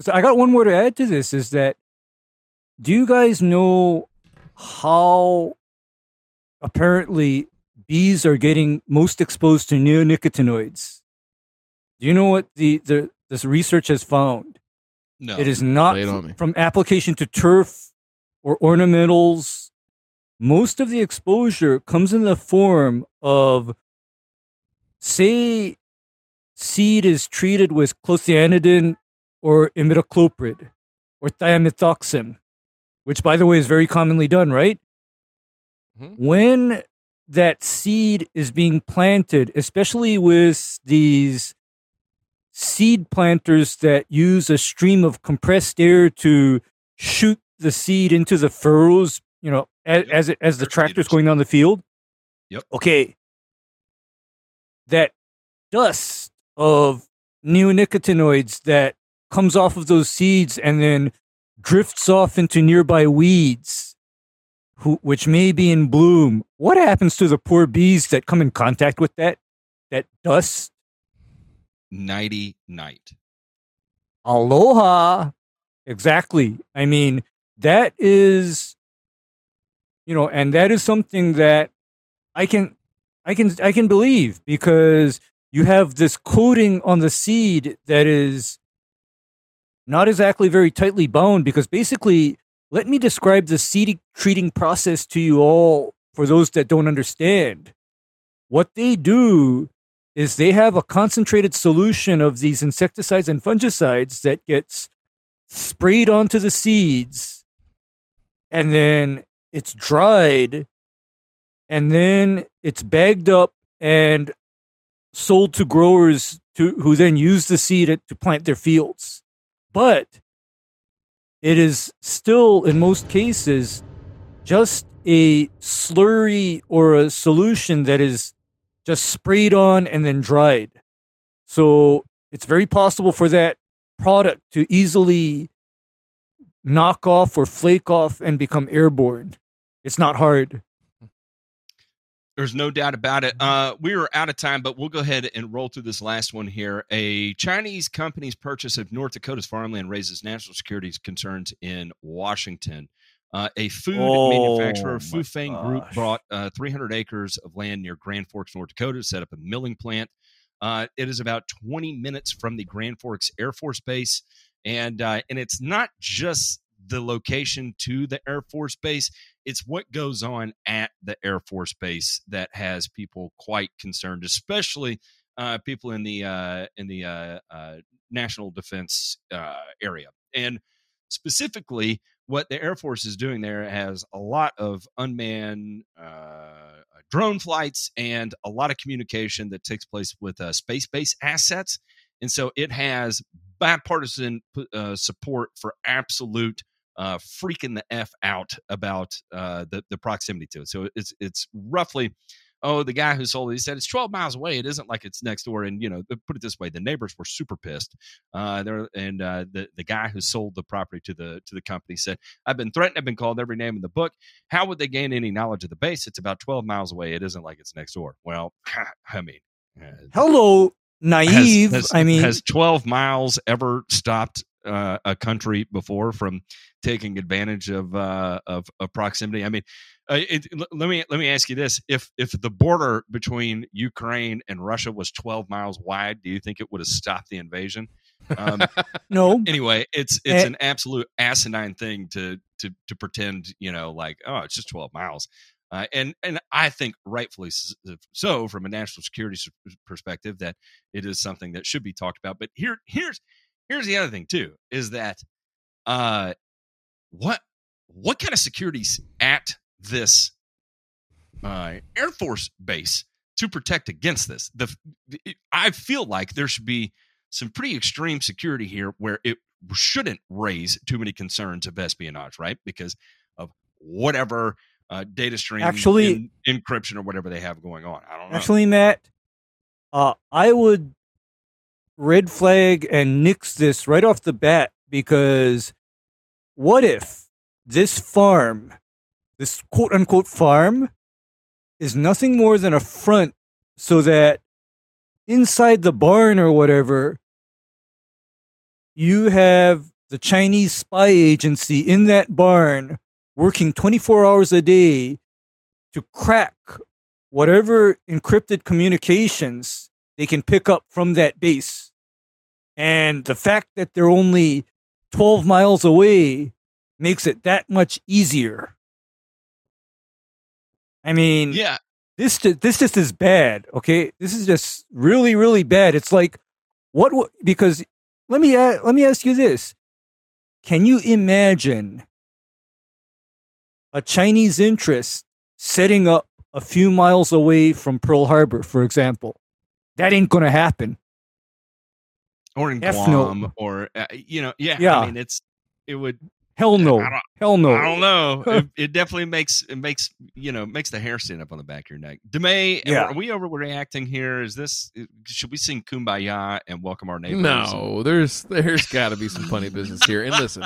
so I got one more to add to this. Is that do you guys know how apparently bees are getting most exposed to neonicotinoids. Do you know what the, the this research has found? No. It is not from application to turf or ornamentals. Most of the exposure comes in the form of say seed is treated with clothianidin or imidacloprid or thiamethoxam, which by the way is very commonly done, right? Mm-hmm. When that seed is being planted, especially with these seed planters that use a stream of compressed air to shoot the seed into the furrows, you know, as yep. as, it, as the tractor's going down the field. Yep. Okay. That dust of neonicotinoids that comes off of those seeds and then drifts off into nearby weeds, who, which may be in bloom. What happens to the poor bees that come in contact with that that dust? Nighty night. Aloha. Exactly. I mean, that is, you know, and that is something that I can, I can, I can believe because you have this coating on the seed that is not exactly very tightly bound because basically, let me describe the seed treating process to you all for those that don't understand. What they do is they have a concentrated solution of these insecticides and fungicides that gets sprayed onto the seeds and then it's dried and then it's bagged up and sold to growers to, who then use the seed to plant their fields but it is still, in most cases, just a slurry or a solution that is just sprayed on and then dried. So it's very possible for that product to easily knock off or flake off and become airborne. It's not hard. There's no doubt about it. Uh, we are out of time, but we'll go ahead and roll through this last one here. A Chinese company's purchase of North Dakota's farmland raises national security concerns in Washington. Uh, a food oh, manufacturer, Fufeng Group, bought uh, 300 acres of land near Grand Forks, North Dakota, to set up a milling plant. Uh, it is about 20 minutes from the Grand Forks Air Force Base, and uh, and it's not just the location to the Air Force Base it's what goes on at the Air Force Base that has people quite concerned, especially uh, people in the uh, in the uh, uh national defense uh, area, and specifically what the Air Force is doing there has a lot of unmanned drone flights and a lot of communication that takes place with space based assets, and so it has bipartisan support for absolute uh, freaking the f out about uh, the the proximity to it. So it's it's roughly. Oh, the guy who sold it, he said it's 12 miles away. It isn't like it's next door. And, you know, put it this way, the neighbors were super pissed. Uh, there and uh, the, the guy who sold the property to the to the company said, I've been threatened, I've been called every name in the book. How would they gain any knowledge of the base? It's about 12 miles away. It isn't like it's next door. Well, I mean, uh, hello, naive. Has, has, I mean, has 12 miles ever stopped uh, a country before from taking advantage of uh, of, of proximity. I mean, uh, it, let me let me ask you this: if if the border between Ukraine and Russia was 12 miles wide, do you think it would have stopped the invasion? Um, no. Anyway, it's it's an absolute asinine thing to to to pretend, you know, like oh, it's just 12 miles. Uh, and and I think rightfully so from a national security perspective that it is something that should be talked about. But here here's here's the other thing too is that uh what what kind of security's at this uh, Air Force base to protect against this? The, I feel like there should be some pretty extreme security here where it shouldn't raise too many concerns of espionage, right? Because of whatever uh, data stream, actually in, encryption or whatever they have going on. I don't know. Actually, Matt, uh, I would red flag and nix this right off the bat because what if this farm, this quote unquote farm, is nothing more than a front so that inside the barn or whatever, you have the Chinese spy agency in that barn working 24 hours a day to crack whatever encrypted communications they can pick up from that base. And the fact that they're only 12 miles away makes it that much easier. I mean, yeah, this this just is bad. Okay, this is just really really bad. It's like what because let me let me ask you this: Can you imagine a Chinese interest setting up a few miles away from Pearl Harbor, for example? That ain't gonna happen or in F Guam, no. or uh, you know, yeah, yeah. I mean, it's it would Hell no. Hell no. I don't know. it, it definitely makes it makes you know makes the hair stand up on the back of your neck. DeMay, Yeah. are we overreacting here? Is this should we sing "Kumbaya" and welcome our neighbors? No, there's there's got to be some funny business here. And listen,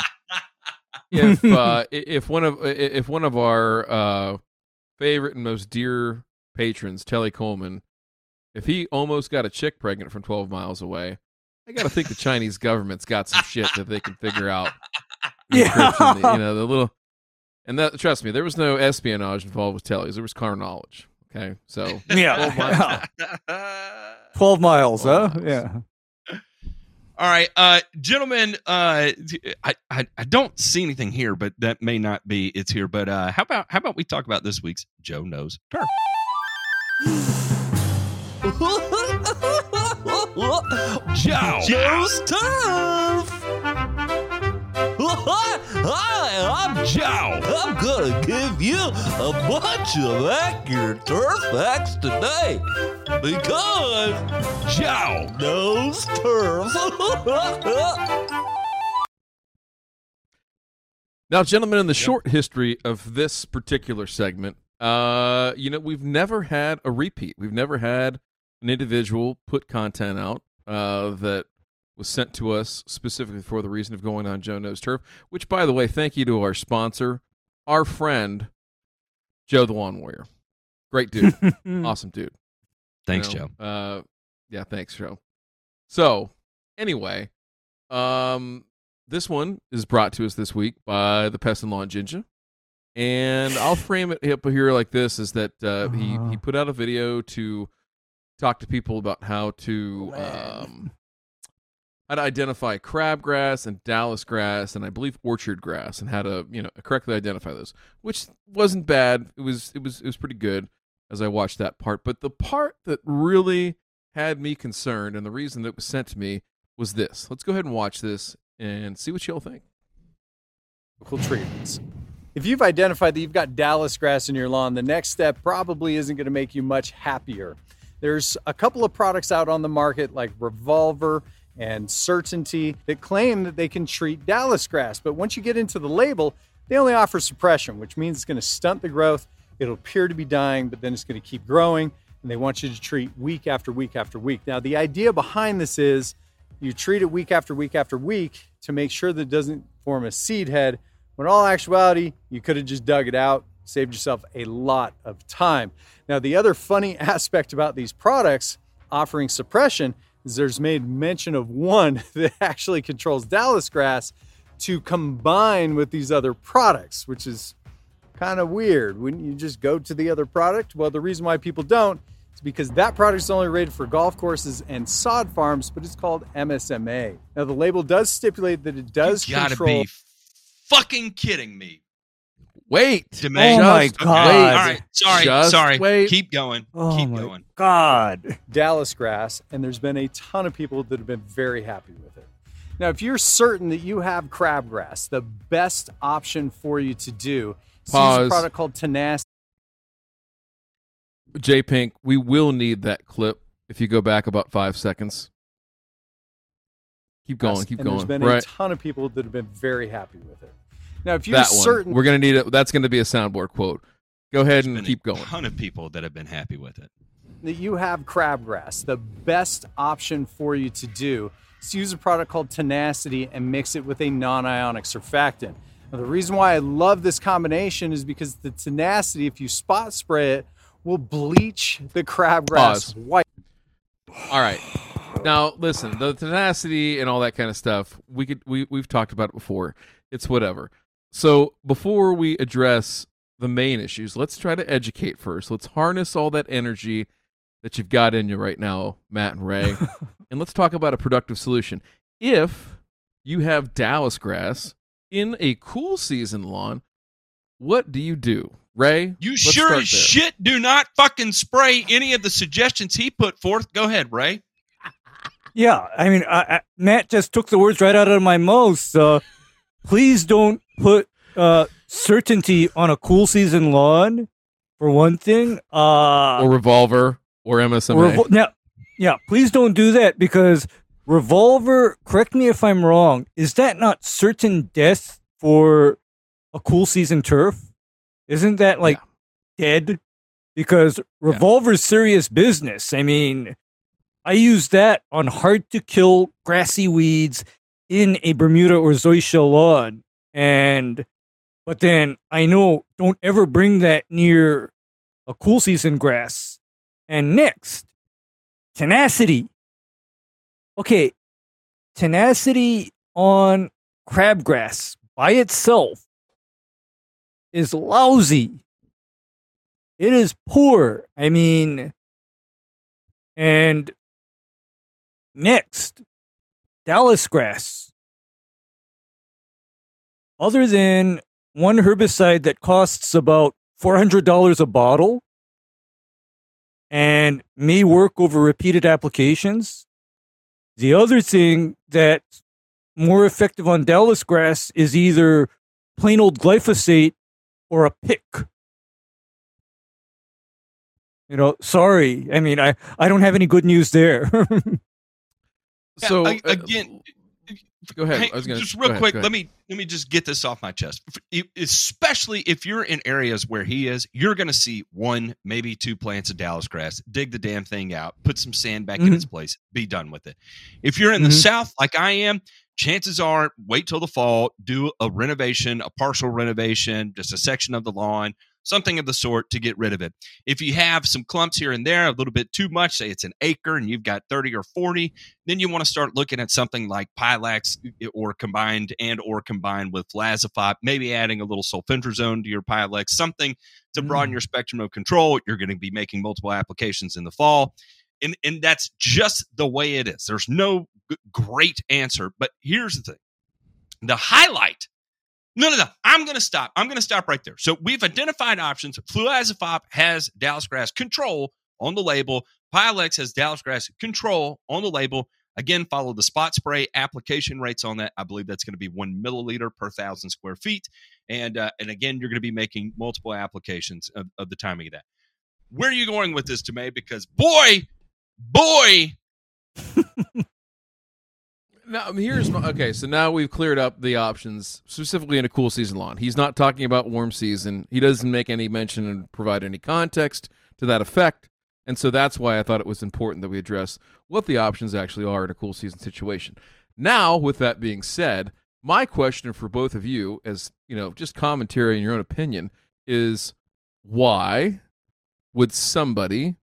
if uh, if one of if one of our uh, favorite and most dear patrons, Telly Coleman, if he almost got a chick pregnant from 12 miles away, I got to think the Chinese government's got some shit that they can figure out. Yeah. Encryption, you know the little. And that trust me, there was no espionage involved with Telly's. There was car knowledge. Okay, so yeah. 12 miles, huh? 12 miles. Yeah. All right, uh, gentlemen. Uh, I, I I don't see anything here, but that may not be it's here. But uh, how about how about we talk about this week's Joe knows turf? Joe. Joe's Turf! Hi, I'm Joe. I'm gonna give you a bunch of accurate turf facts today because Joe. knows turf. Now, gentlemen, in the short history of this particular segment, uh, you know, we've never had a repeat. We've never had an individual put content out uh, that was sent to us specifically for the reason of going on Joe Knows Turf. Which, by the way, thank you to our sponsor, our friend Joe the Lawn Warrior. Great dude, awesome dude. Thanks, you know? Joe. Uh, yeah, thanks, Joe. So, anyway, um, this one is brought to us this week by the Pest and Lawn Ginger, and I'll frame it up here like this: is that uh, he Uh-huh. he put out a video to talk to people about how to Oh, um, to identify crabgrass and Dallas grass and I believe orchard grass and how to you know correctly identify those, which wasn't bad. It was it was it was pretty good as I watched that part. But the part that really had me concerned and the reason that was sent to me was this. Let's go ahead and watch this and see what y'all think. chemical treatments. If you've identified that you've got Dallas grass in your lawn, the next step probably isn't going to make you much happier. There's a couple of products out on the market like Revolver and Certainty that claim that they can treat Dallas grass, but once you get into the label, they only offer suppression, which means it's going to stunt the growth. It'll appear to be dying, but then it's going to keep growing, and they want you to treat week after week after week. Now, the idea behind this is you treat it week after week after week to make sure that it doesn't form a seed head. When all actuality, you could have just dug it out, saved yourself a lot of time. Now, the other funny aspect about these products offering suppression is there's made mention of one that actually controls Dallas grass to combine with these other products, which is kind of weird. Wouldn't you just go to the other product? Well, the reason why people don't is because that product is only rated for golf courses and sod farms, but it's called MSMA. Now, the label does stipulate that it does control you gotta control. be fucking kidding me. Wait. DeMay. Oh my Just God. wait. All right. Sorry. Just sorry. wait. Keep going. Oh Keep my going. God. Dallas grass, and there's been a ton of people that have been very happy with it. Now, if you're certain that you have crabgrass, the best option for you to do is use Pause. a product called Tenacity. J Pink, we will need that clip if you go back about five seconds. Keep going, keep and There's been Right. a ton of people that have been very happy with it. Now, if you're That one. certain, We're gonna need it. That's gonna be a soundboard quote. Go ahead There's and been keep a going. ton of people that have been happy with it. that you have crabgrass, the best option for you to do is to use a product called Tenacity and mix it with a non ionic surfactant. Now, the reason why I love this combination is because the Tenacity, if you spot spray it, will bleach the crabgrass Pause. white. All right. Now listen, the tenacity and all that kind of stuff. We could we we've talked about it before. It's whatever. So before we address the main issues, let's try to educate first. Let's harness all that energy that you've got in you right now, Matt and Ray, and let's talk about a productive solution. If you have Dallas grass in a cool season lawn, what do you do, Ray? You let's sure start as there. shit do not fucking spray any of the suggestions he put forth. Go ahead, Ray. Yeah, I mean, I, I, Matt just took the words right out of my mouth. Uh, please don't put uh, certainty on a cool season lawn, for one thing. Uh, or revolver or MSMA. Revol- now, yeah, please don't do that because revolver. Correct me if I'm wrong. Is that not certain death for a cool season turf? Isn't that like dead? Because Revolver's serious business. I mean, I use that on hard to kill grassy weeds in a Bermuda or zoysia lawn. And, but then I know don't ever bring that near a cool season grass. And next, tenacity. Okay, tenacity on crabgrass by itself is lousy. It is poor. I mean, and next, Dallas grass. Other than one herbicide that costs about $400 a bottle and may work over repeated applications, the other thing that's more effective on Dallas grass is either plain old glyphosate or a pick. You know, sorry. I mean, I, I don't have any good news there. so I- uh, again, go ahead. Hey, I was gonna just real ahead, quick. Let me let me just get this off my chest. Especially if you're in areas where he is, you're going to see one, maybe two plants of Dallas grass. Dig the damn thing out, put some sand back in Mhm. its place, be done with it. If you're in the Mhm. south, like I am, chances are wait till the fall, do a renovation, a partial renovation, just a section of the lawn, something of the sort to get rid of it. If you have some clumps here and there, a little bit too much, say it's an acre and you've got 30 or 40, then you want to start looking at something like Pilex eh, or combined and or combined with Fluazifop, maybe adding a little sulfentrazone to your Pilex, something to broaden mm. your spectrum of control. You're going to be making multiple applications in the fall. And, and that's just the way it is. There's no g- great answer. But here's the thing the highlight no, no, no. I'm going to stop. I'm going to stop right there. So we've identified options. Fluazifop has Dallas grass control on the label. Pilex has Dallas grass control on the label. Again, follow the spot spray application rates on that. I believe that's going to be one milliliter per thousand square feet. And uh, and again, you're going to be making multiple applications of, of the timing of that. Where are you going with this, DeMay? Because boy, boy, Now um, here's my, okay. So now we've cleared up the options specifically in a cool season lawn. He's not talking about warm season. He doesn't make any mention and provide any context to that effect. And so that's why I thought it was important that we address what the options actually are in a cool season situation. Now, with that being said, my question for both of you, as you know, just commentary in your own opinion, is why would somebody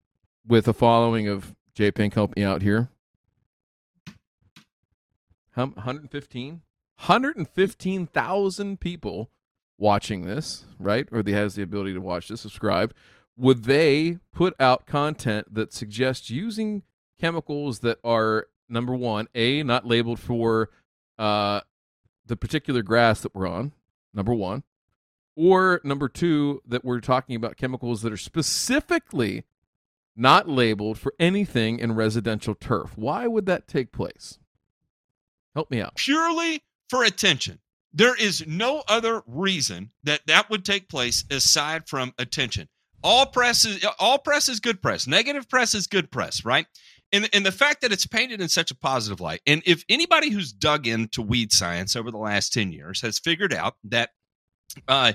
with a following of J Pink help me out here? Hum- 115 115,000 people watching this, right? Or they has the ability to watch this, subscribe. Would they put out content that suggests using chemicals that are number one, a not labeled for uh, the particular grass that we're on, number one, or number two that we're talking about chemicals that are specifically not labeled for anything in residential turf? Why would that take place? Help me out. purely for attention. There is no other reason that that would take place aside from attention. All press is all press is good press. Negative press is good press, right? And and the fact that it's painted in such a positive light. And if anybody who's dug into weed science over the last 10 years has figured out that uh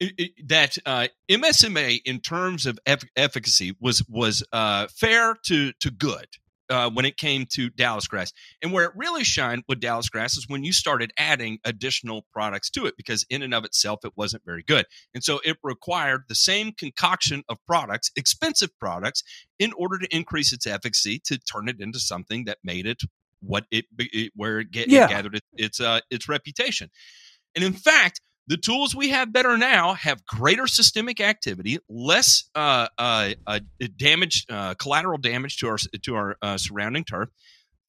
it- it- that uh, MSMA in terms of eff- efficacy was was uh, fair to to good uh, when it came to Dallas grass. And where it really shined with Dallas grass is when you started adding additional products to it, because in and of itself, it wasn't very good. And so it required the same concoction of products, expensive products, in order to increase its efficacy to turn it into something that made it what it, it where it, get, Yeah. it gathered it, its uh, its reputation. And in fact, the tools we have better now have greater systemic activity, less uh, uh, uh, damage, uh, collateral damage to our to our uh, surrounding turf,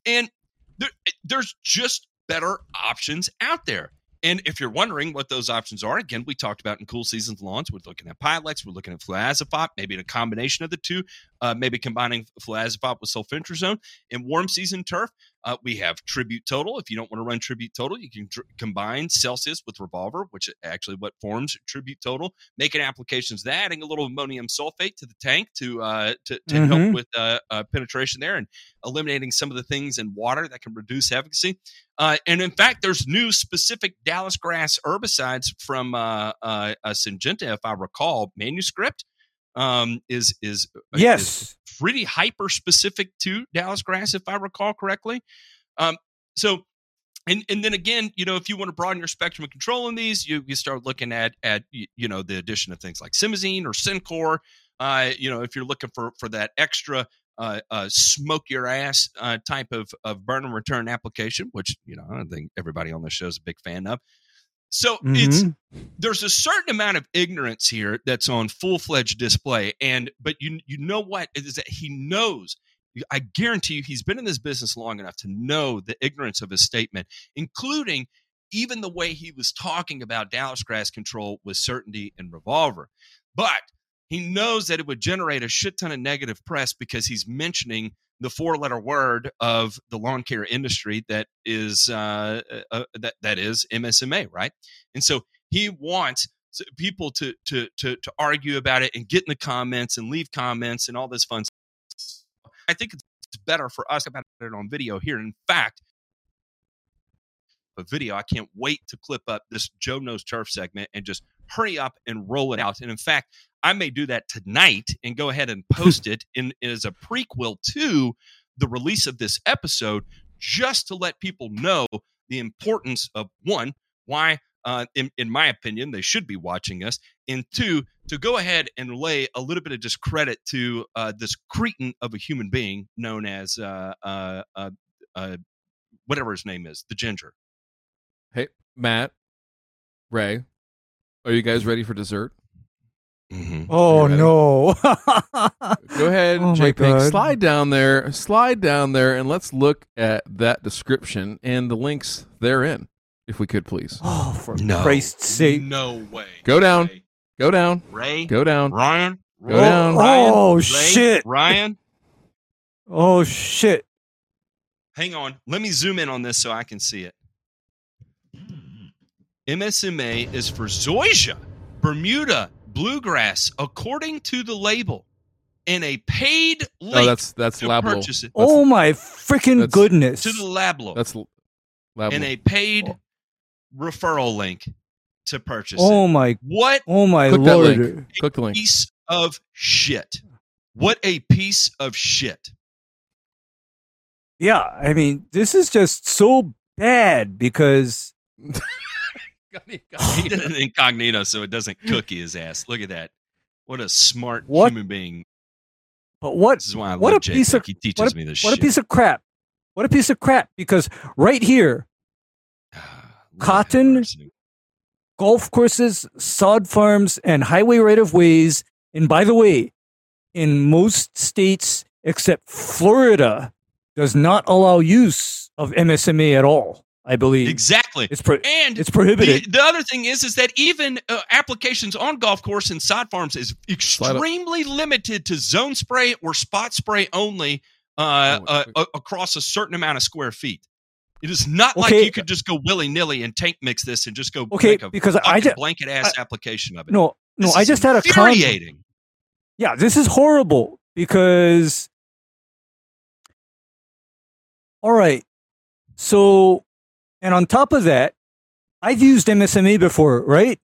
and there, there's just better options out there. And if you're wondering what those options are, again, we talked about in cool seasons lawns. We're looking at Pilex, we're looking at fluazifop, maybe a combination of the two, uh, maybe combining fluazifop with sulfentrazone. In warm season turf, Uh, we have Tribute Total. If you don't want to run Tribute Total, you can tr- combine Celsius with Revolver, which is actually what forms Tribute Total. Making applications that adding a little ammonium sulfate to the tank to uh, to, to help Mhm. with uh, uh, penetration there and eliminating some of the things in water that can reduce efficacy. Uh, and in fact, there's new specific Dallas grass herbicides from uh, uh, uh, Syngenta, if I recall, manuscript um, is is is Yes. pretty hyper specific to Dallas grass, if I recall correctly. Um, so, and and then again, you know, if you want to broaden your spectrum of control in these, you you start looking at at you know the addition of things like Simazine or Sencor. Uh, you know, if you're looking for for that extra uh, uh, smoke your ass uh, type of of burn and return application, which you know I don't think everybody on the show is a big fan of. So it's Mhm. there's a certain amount of ignorance here that's on full-fledged display and but you you know what is that he knows i guarantee you he's been in this business long enough to know the ignorance of his statement including even the way he was talking about dallas grass control with certainty and revolver but he knows that it would generate a shit ton of negative press because he's mentioning the four letter word of the lawn care industry that is uh, uh, that that is MSMA, right? And so he wants people to to to to argue about it and get in the comments and leave comments and all this fun. stuff. I think it's better for us about it on video here. In fact, a video. I can't wait to clip up this Joe Knows Turf segment and just hurry up and roll it out. And in fact, I may do that tonight and go ahead and post it in as a prequel to the release of this episode, just to let people know the importance of one, why, uh, in, in my opinion, they should be watching us, and two, to go ahead and lay a little bit of discredit to uh, this cretin of a human being known as uh, uh, uh, uh, whatever his name is, the ginger. Hey, Matt, Ray, are you guys ready for dessert? Mm-hmm. Oh no. Go ahead, Oh, my Jake Pink. Slide down there, slide down there, and let's look at that description and the links therein, if we could please. oh, for No. Christ's sake. No way. Go down. Ray, Go down, Ray, go down. Ryan, Go down. Ryan, Oh, Ray, shit. Ryan. Oh shit. Hang on. Let me zoom in on this so I can see it. MSMA is for Zoysia, Bermuda, Bluegrass, according to the label, and a paid oh, link Oh, that's that's to Lablo. purchase it That's- oh my freaking goodness. to the Lablo, That's Lablo. and a paid referral link to purchase oh it. my What oh my Click lord. link. Click the link. piece of shit! What a piece of shit! Yeah, I mean, this is just so bad because He did it incognito so it doesn't cookie his ass. Look at that. What a smart What? human being. but what This is why I What love a Jake. piece of- he teaches what a- me this what a piece of crap. What a piece of crap because right here ah, cotton- golf courses, sod farms, and highway right of ways. And by the way, in most states except Florida, does not allow use of MSMA at all. I believe Exactly. it's pro- And it's the, prohibited. the other thing is, is that even uh, applications on golf course and sod farms is extremely limited to zone spray or spot spray only uh, Oh, uh, a- across a certain amount of square feet. It is not like you could just go willy nilly and tank mix this and just go Okay, make a because I just blanket ass application of it. no no, This I just had a con- yeah, this is horrible because all right. So and on top of that, I've used MSMA before, right?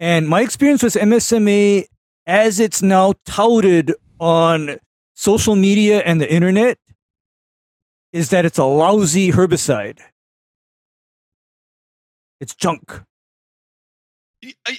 And my experience with MSMA as it's now touted on social media and the internet is that it's a lousy herbicide. It's junk.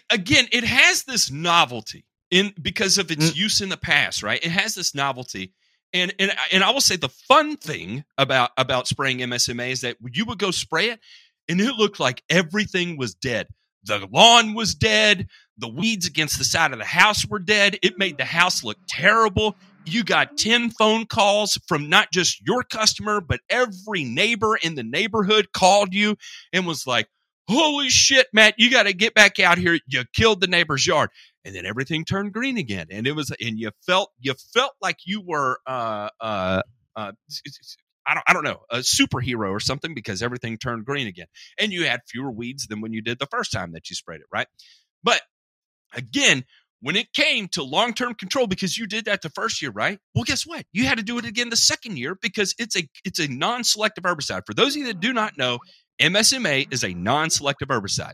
Again, it has this novelty in because of its Mm. use in the past, right? It has this novelty. And, and and I will say the fun thing about about spraying MSMA is that you would go spray it, and it looked like everything was dead. The lawn was dead. The weeds against the side of the house were dead. It made the house look terrible. You got 10 phone calls from not just your customer, but every neighbor in the neighborhood called you and was like, Holy shit, Matt, you got to get back out here. You killed the neighbor's yard. And then everything turned green again. And it was, and you felt, you felt like you were, uh, uh, uh, I don't I don't know a superhero or something because everything turned green again, and you had fewer weeds than when you did the first time that you sprayed it, right? But again, when it came to long term control, because you did that the first year, right? Well, guess what? You had to do it again the second year because it's a it's a non selective herbicide. For those of you that do not know, MSMA is a non selective herbicide.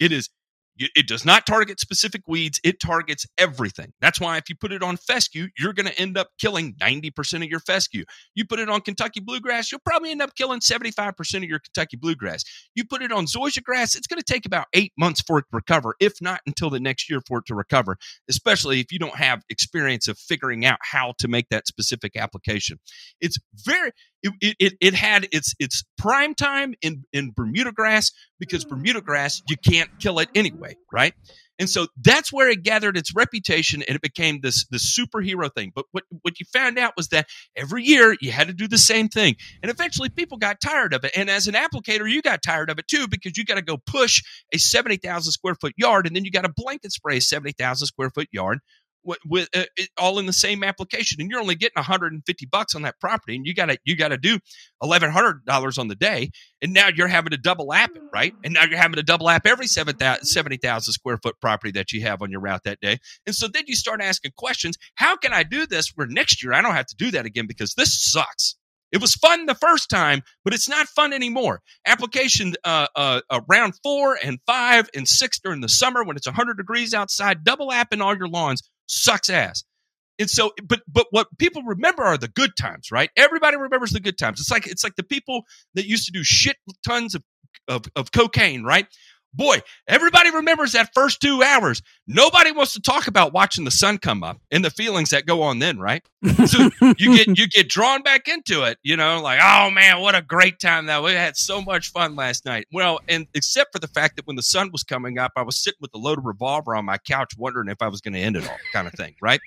It is it does not target specific weeds. It targets everything. That's why if you put it on fescue, you're going to end up killing 90% of your fescue. You put it on Kentucky bluegrass, you'll probably end up killing 75% of your Kentucky bluegrass. You put it on zoysia grass, it's going to take about eight months for it to recover, if not until the next year for it to recover, especially if you don't have experience of figuring out how to make that specific application. It's very, it, it, it had its its prime time in in Bermuda grass because mm. Bermuda grass you can't kill it anyway, right? And so that's where it gathered its reputation and it became this this superhero thing. But what what you found out was that every year you had to do the same thing. And eventually people got tired of it. And as an applicator, you got tired of it too because you got to go push a 70,000 square foot yard and then you got to blanket spray a 70,000 square foot yard with, with uh, all in the same application and you're only getting 150 bucks on that property and you got to you got to do $1100 on the day and now you're having to double app it right? And now you're having to double app every 70,000 square foot property that you have on your route that day and so then you start asking questions how can I do this where next year? I don't have to do that again because this sucks it was fun the first time, but it's not fun anymore. Application uh, uh, uh, round four and five and six during the summer when it's 100 degrees outside, double lapping all your lawns sucks ass. And so, but but what people remember are the good times, right? Everybody remembers the good times. It's like it's like the people that used to do shit tons of of, of cocaine, right? Boy, everybody remembers that first two hours. Nobody wants to talk about watching the sun come up and the feelings that go on then, right? So you get you get drawn back into it, you know, like, oh man, what a great time that we had so much fun last night. Well, and except for the fact that when the sun was coming up, I was sitting with a loaded revolver on my couch wondering if I was going to end it all, kind of thing, right?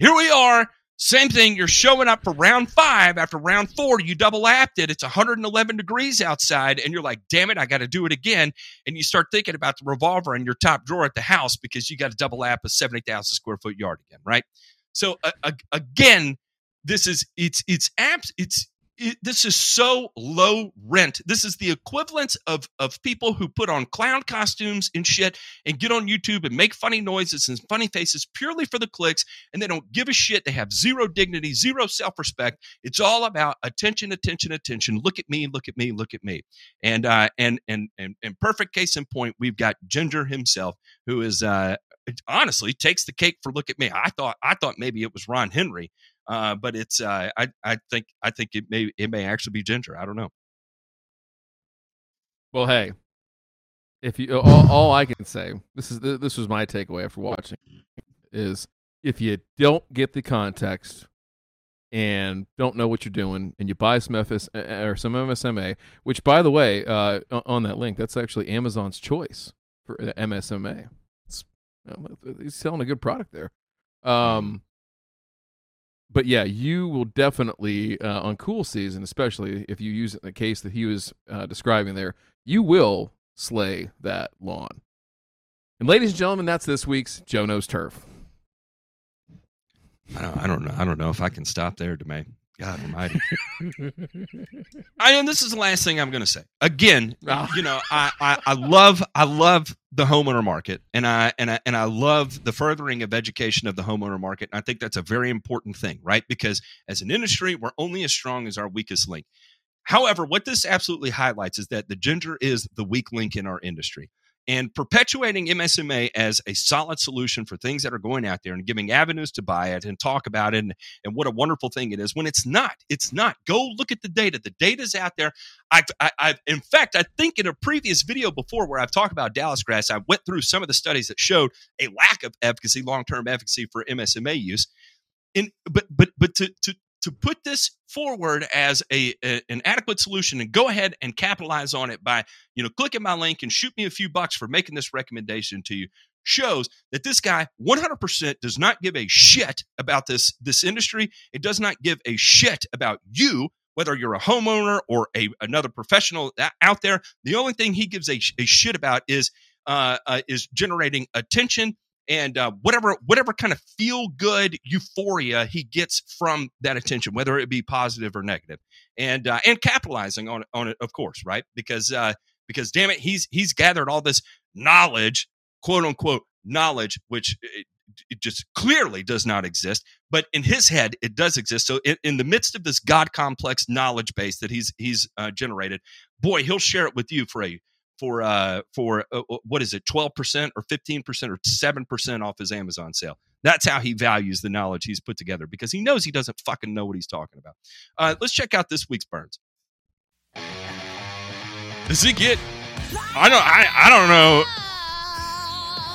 Here we are same thing, you're showing up for round five. After round four, you double lapped it. It's 111 degrees outside, and you're like, damn it, I got to do it again. And you start thinking about the revolver in your top drawer at the house because you got to double lap a 70,000 square foot yard again, right? So, uh, again, this is, it's, it's apps, it's, it, this is so low rent. This is the equivalent of of people who put on clown costumes and shit and get on YouTube and make funny noises and funny faces purely for the clicks, and they don't give a shit. They have zero dignity, zero self respect. It's all about attention, attention, attention. Look at me, look at me, look at me. And uh, and and and and perfect case in point, we've got Ginger himself, who is uh, honestly takes the cake for look at me. I thought I thought maybe it was Ron Henry uh, but it's uh, I I think I think it may it may actually be Ginger. I don't know. Well, hey, if you all, all I can say this is this was my takeaway after watching is if you don't get the context and don't know what you're doing and you buy some FS or some MSMA, which by the way, uh, on that link, that's actually Amazon's choice for MSMA. It's, he's selling a good product there. Um, but yeah, you will definitely uh, on cool season, especially if you use it in the case that he was uh, describing there, you will slay that lawn. And ladies and gentlemen, that's this week's Joe Knows Turf. I don't, I don't know. I don't know if I can stop there, DeMay. God Almighty. I and this is the last thing I'm going to say. Again, oh. you know, I, I, I love I love the homeowner market, and I and I and I love the furthering of education of the homeowner market. I think that's a very important thing, right? Because as an industry, we're only as strong as our weakest link. However, what this absolutely highlights is that the ginger is the weak link in our industry and perpetuating MSMA as a solid solution for things that are going out there and giving avenues to buy it and talk about it and, and what a wonderful thing it is when it's not. It's not. Go look at the data. The data's out there. I've, I, have in fact, I think in a previous video before where I've talked about Dallas grass, I went through some of the studies that showed a lack of efficacy, long term efficacy for MSMA use. In, but but but to, to to put this forward as a, a, an adequate solution and go ahead and capitalize on it by you know clicking my link and shoot me a few bucks for making this recommendation to you shows that this guy 100% does not give a shit about this this industry. It does not give a shit about you whether you're a homeowner or a another professional out there. The only thing he gives a, a shit about is uh, uh, is generating attention and uh, whatever whatever kind of feel good euphoria he gets from that attention, whether it be positive or negative, and uh, and capitalizing on on it, of course, right? Because uh, because damn it, he's he's gathered all this knowledge, quote unquote knowledge, which it, it just clearly does not exist. But in his head, it does exist. So in, in the midst of this God complex knowledge base that he's he's uh, generated, boy, he'll share it with you for a for uh for uh, uh what is it 12% or 15% or 7% off his Amazon sale. That's how he values the knowledge he's put together because he knows he doesn't fucking know what he's talking about. Uh, let's check out this week's burns. Does he get? I don't. I, I don't know.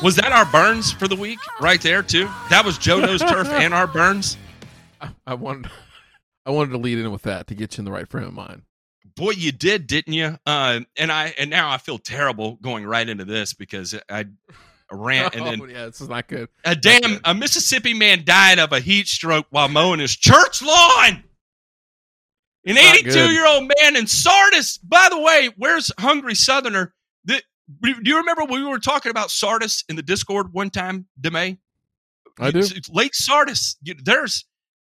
Was that our burns for the week right there too? That was Joe knows turf and our burns. I, I wanted, I wanted to lead in with that to get you in the right frame of mind. Boy, you did, didn't you? Uh, and I and now I feel terrible going right into this because I rant and then oh, yeah, this is not good. A damn good. a Mississippi man died of a heat stroke while mowing his church lawn. An 82 year old man in Sardis. By the way, where's Hungry Southerner? The, do you remember when we were talking about Sardis in the Discord one time, DeMay? I do. Lake Sardis. There's,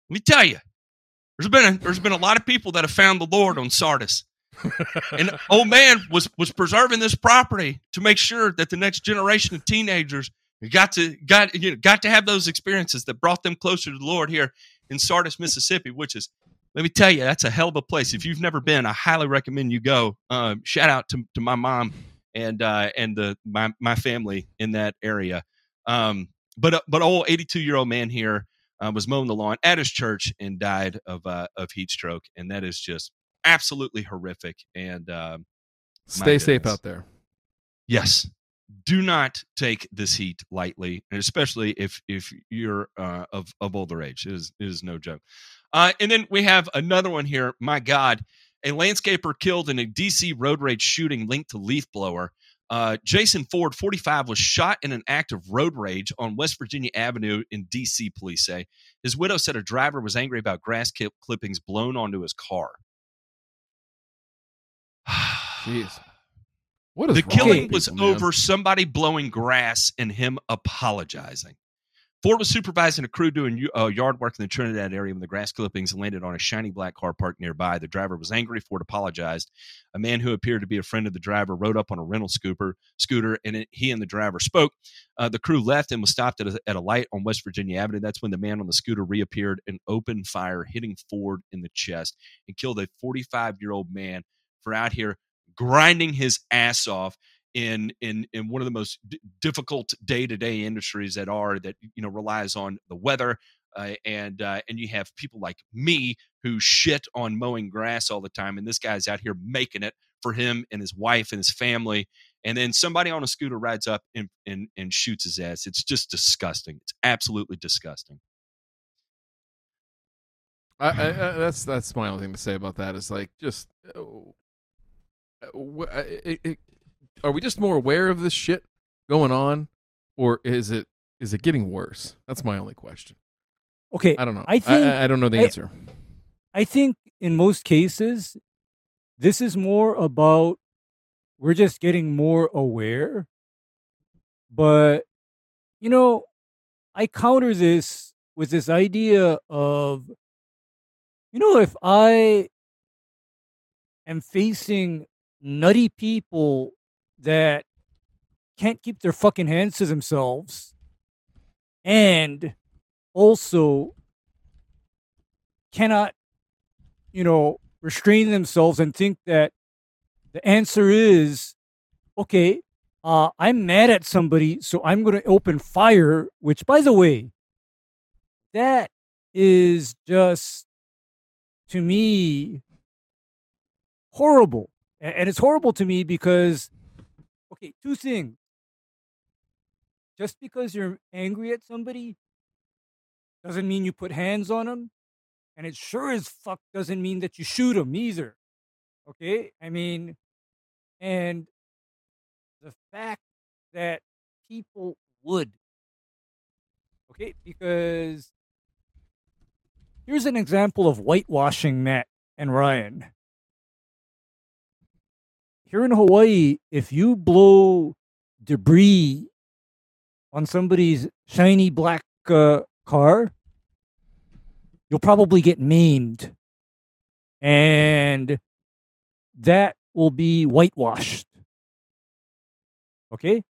let me tell you, there's been a, there's been a lot of people that have found the Lord on Sardis. and old man was was preserving this property to make sure that the next generation of teenagers got to got you know, got to have those experiences that brought them closer to the Lord here in Sardis, Mississippi, which is let me tell you, that's a hell of a place. If you've never been, I highly recommend you go. Um, shout out to, to my mom and uh, and the my my family in that area. Um, but but old 82 year old man here uh, was mowing the lawn at his church and died of uh, of heat stroke, and that is just absolutely horrific. And uh, stay safe out there. Yes, do not take this heat lightly, and especially if if you're uh, of of older age. It is it is no joke. Uh, and then we have another one here. My God, a landscaper killed in a DC road rage shooting linked to leaf blower. Uh, Jason Ford, 45, was shot in an act of road rage on West Virginia Avenue in DC, police say. His widow said a driver was angry about grass clippings blown onto his car. Jeez. What is the killing was over somebody blowing grass and him apologizing. Ford was supervising a crew doing uh, yard work in the Trinidad area when the grass clippings landed on a shiny black car parked nearby. The driver was angry. Ford apologized. A man who appeared to be a friend of the driver rode up on a rental scooter, scooter and it, he and the driver spoke. Uh, the crew left and was stopped at a, at a light on West Virginia Avenue. That's when the man on the scooter reappeared and opened fire, hitting Ford in the chest and killed a 45 year old man for out here grinding his ass off in in in one of the most d- difficult day-to-day industries that are that you know relies on the weather uh, and uh, and you have people like me who shit on mowing grass all the time and this guy's out here making it for him and his wife and his family and then somebody on a scooter rides up and and, and shoots his ass. It's just disgusting. It's absolutely disgusting. I, I, I, that's that's my only thing to say about that is like just uh, uh it, it, are we just more aware of this shit going on, or is it is it getting worse? That's my only question. Okay, I don't know. I think I, I don't know the I, answer. I think in most cases, this is more about we're just getting more aware. But you know, I counter this with this idea of, you know, if I am facing nutty people that can't keep their fucking hands to themselves and also cannot, you know, restrain themselves and think that the answer is okay, uh, I'm mad at somebody, so I'm going to open fire, which, by the way, that is just, to me, horrible. And it's horrible to me because Okay, two things. Just because you're angry at somebody doesn't mean you put hands on them. And it sure as fuck doesn't mean that you shoot them either. Okay? I mean, and the fact that people would. Okay? Because here's an example of whitewashing Matt and Ryan here in Hawaii, if you blow debris on somebody's shiny black uh, car, you'll probably get maimed. And that will be whitewashed. Okay?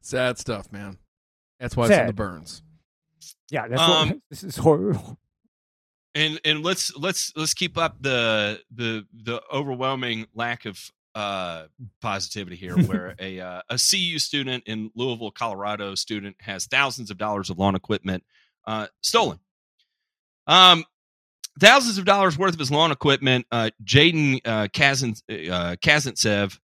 Sad stuff, man. That's why it's in the burns. Yeah, that's Um, what, this is horrible. and and let's let's let's keep up the the the overwhelming lack of uh positivity here where a uh, a CU student in Louisville Colorado student has thousands of dollars of lawn equipment uh stolen. Um thousands of dollars worth of his lawn equipment uh Jaden uh Kazan uh Kazantsev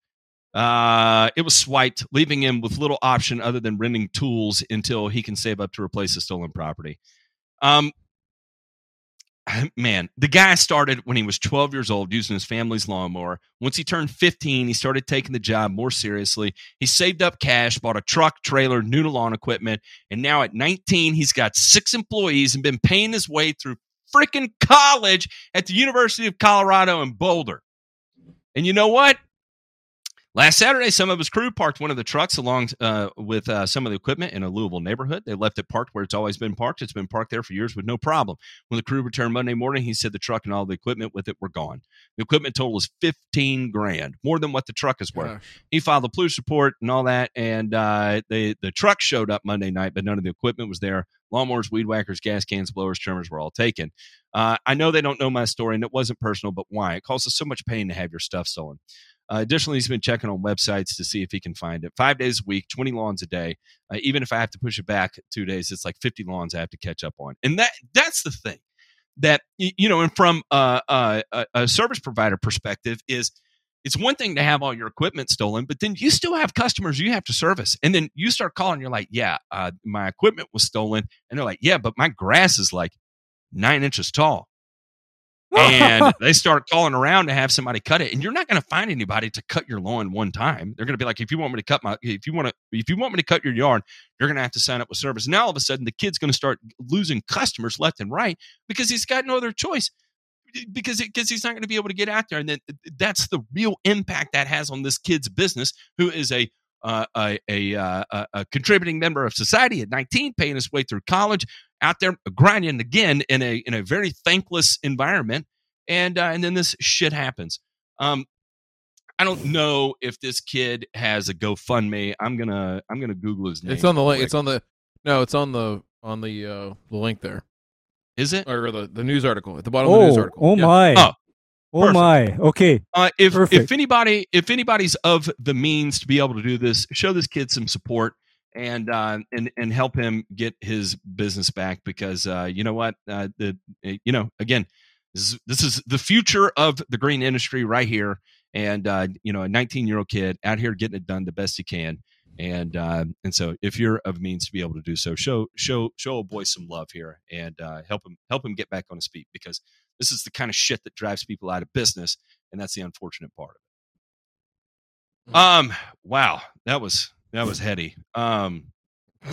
uh it was swiped leaving him with little option other than renting tools until he can save up to replace the stolen property. Um man, the guy started when he was 12 years old using his family's lawnmower. Once he turned 15, he started taking the job more seriously. He saved up cash, bought a truck, trailer, new lawn equipment, and now at 19, he's got six employees and been paying his way through freaking college at the University of Colorado in Boulder. And you know what? Last Saturday, some of his crew parked one of the trucks along uh, with uh, some of the equipment in a Louisville neighborhood. They left it parked where it's always been parked. It's been parked there for years with no problem. When the crew returned Monday morning, he said the truck and all the equipment with it were gone. The equipment total is 15 grand, more than what the truck is worth. Gosh. He filed a police report and all that, and uh, the the truck showed up Monday night, but none of the equipment was there. Lawnmowers, weed whackers, gas cans, blowers, trimmers were all taken. Uh, I know they don't know my story, and it wasn't personal, but why? It causes so much pain to have your stuff stolen. Uh, additionally, he's been checking on websites to see if he can find it. Five days a week, 20 lawns a day. Uh, even if I have to push it back two days, it's like 50 lawns I have to catch up on. And that that's the thing that, you know, and from uh, uh, a, a service provider perspective is it's one thing to have all your equipment stolen, but then you still have customers you have to service. And then you start calling, you're like, yeah, uh, my equipment was stolen. And they're like, yeah, but my grass is like nine inches tall and they start calling around to have somebody cut it and you're not going to find anybody to cut your lawn one time. They're going to be like if you want me to cut my if you want to if you want me to cut your yard you're going to have to sign up with service. Now all of a sudden the kid's going to start losing customers left and right because he's got no other choice because because he's not going to be able to get out there and then that's the real impact that has on this kid's business who is a uh, a, a, uh, a, a contributing member of society at 19 paying his way through college out there grinding again in a in a very thankless environment and uh, and then this shit happens um i don't know if this kid has a gofundme i'm gonna i'm gonna google his name It's on the link. It's on the no. It's on the on the uh the link there is it or the the news article at the bottom of the news Oh, article. oh Yeah. my. Oh, oh perfect. my. Okay. Uh, if if anybody if anybody's of the means to be able to do this, show this kid some support and uh, and and help him get his business back because uh, you know what uh, the you know again this is, this is the future of the green industry right here and uh, you know a 19 year old kid out here getting it done the best he can and uh, and so if you're of means to be able to do so show show show a boy some love here and uh, help him help him get back on his feet because this is the kind of shit that drives people out of business and that's the unfortunate part of it. Um, wow, that was that was heady. Um,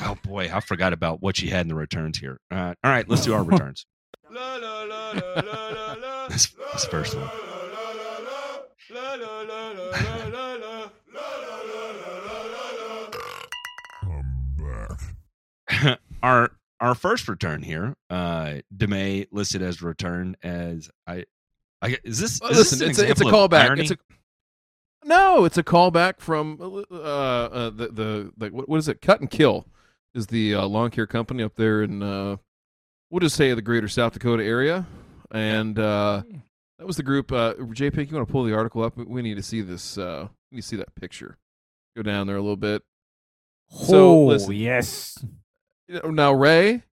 oh boy, I forgot about what she had in the returns here. Uh, all right, let's do our returns. This, first one. our our first return here, uh, DeMay listed as return as I. I is this? Is listen, this it's a, it's a callback. It's a no, it's a callback from uh, uh the the like what, what is it? Kut and Kill is the uh, lawn care company up there in uh we'll just say the greater South Dakota area, and uh that was the group. Uh, JP, you want to pull the article up? We- We need to see this. Uh, we need to see that picture. Go down there a little bit. So, oh, listen. yes. Now, Ray,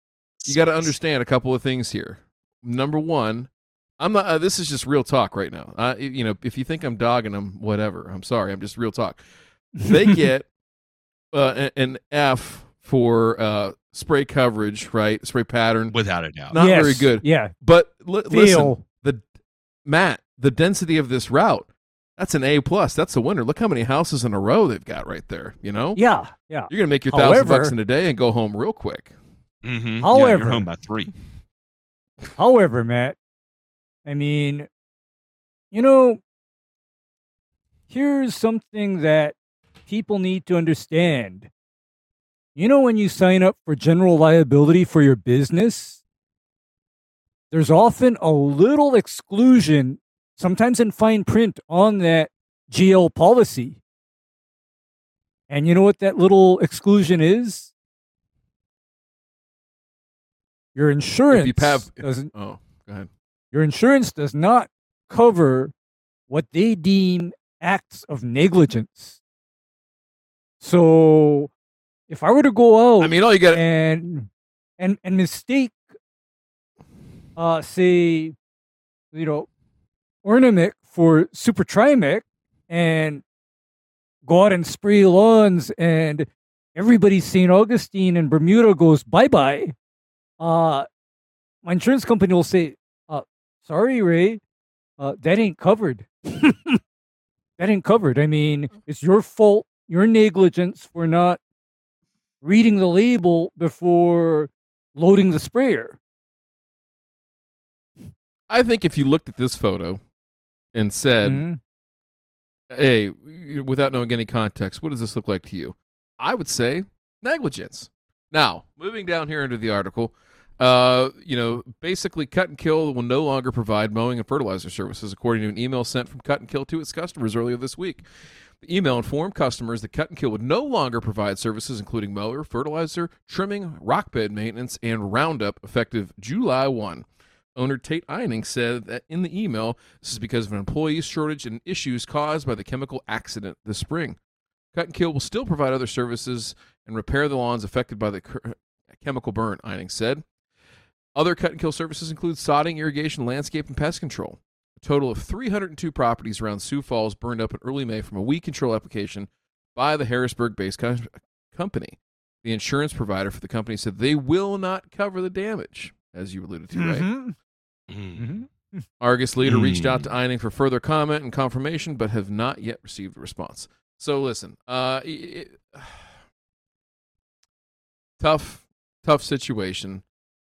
you got to understand a couple of things here. Number one, I'm not. Uh, this is just real talk right now. Uh, you know, if you think I'm dogging them, whatever. I'm sorry. I'm just real talk. They get uh, an F for uh, spray coverage, right? Spray pattern, without a doubt. not Yes, very good. Yeah. But li- listen, the Matt, the density of this route, that's an A plus. That's a winner. Look how many houses in a row they've got right there. You know, Yeah. Yeah. you're gonna make your thousand However- bucks in a day and go home real quick. Mm-hmm. yeah, However- you're home by three. However, Matt, I mean, you know, here's something that people need to understand. You know, when you sign up for general liability for your business, there's often a little exclusion, sometimes in fine print, on that GL policy. And you know what that little exclusion is? Your insurance If you have, doesn't oh, go ahead. Your insurance does not cover what they deem acts of negligence. So if I were to go out I mean, all you got. and and and mistake uh say you know Ornamec for super trimec and go out and spray lawns and everybody St. Augustine and Bermuda goes bye bye. Uh my insurance company will say, sorry Ray, uh that ain't covered. that ain't covered. I mean, it's your fault, your negligence for not reading the label before loading the sprayer. I think if you looked at this photo and said, Mhm. "Hey, without knowing any context, what does this look like to you?" I would say negligence. Now, moving down here into the article, uh, you know, basically, Kut and Kill will no longer provide mowing and fertilizer services, according to an email sent from Kut and Kill to its customers earlier this week. The email informed customers that Kut and Kill would no longer provide services including mower, fertilizer, trimming, rock bed maintenance, and roundup effective July 1. Owner Tate Eining said that in the email, this is because of an employee shortage and issues caused by the chemical accident this spring. Cut and Kill will still provide other services and repair the lawns affected by the chemical burn, Eining said. Other Kut and Kill services include sodding, irrigation, landscape, and pest control. A total of 302 properties around Sioux Falls burned up in early May from a weed control application by the Harrisburg based co- company. The insurance provider for the company said they will not cover the damage, as you alluded to, right? Mhm. Mm. Mhm. Argus later reached out Hmm. to Eining for further comment and confirmation, but have not yet received a response. So listen, uh, it, tough, tough situation.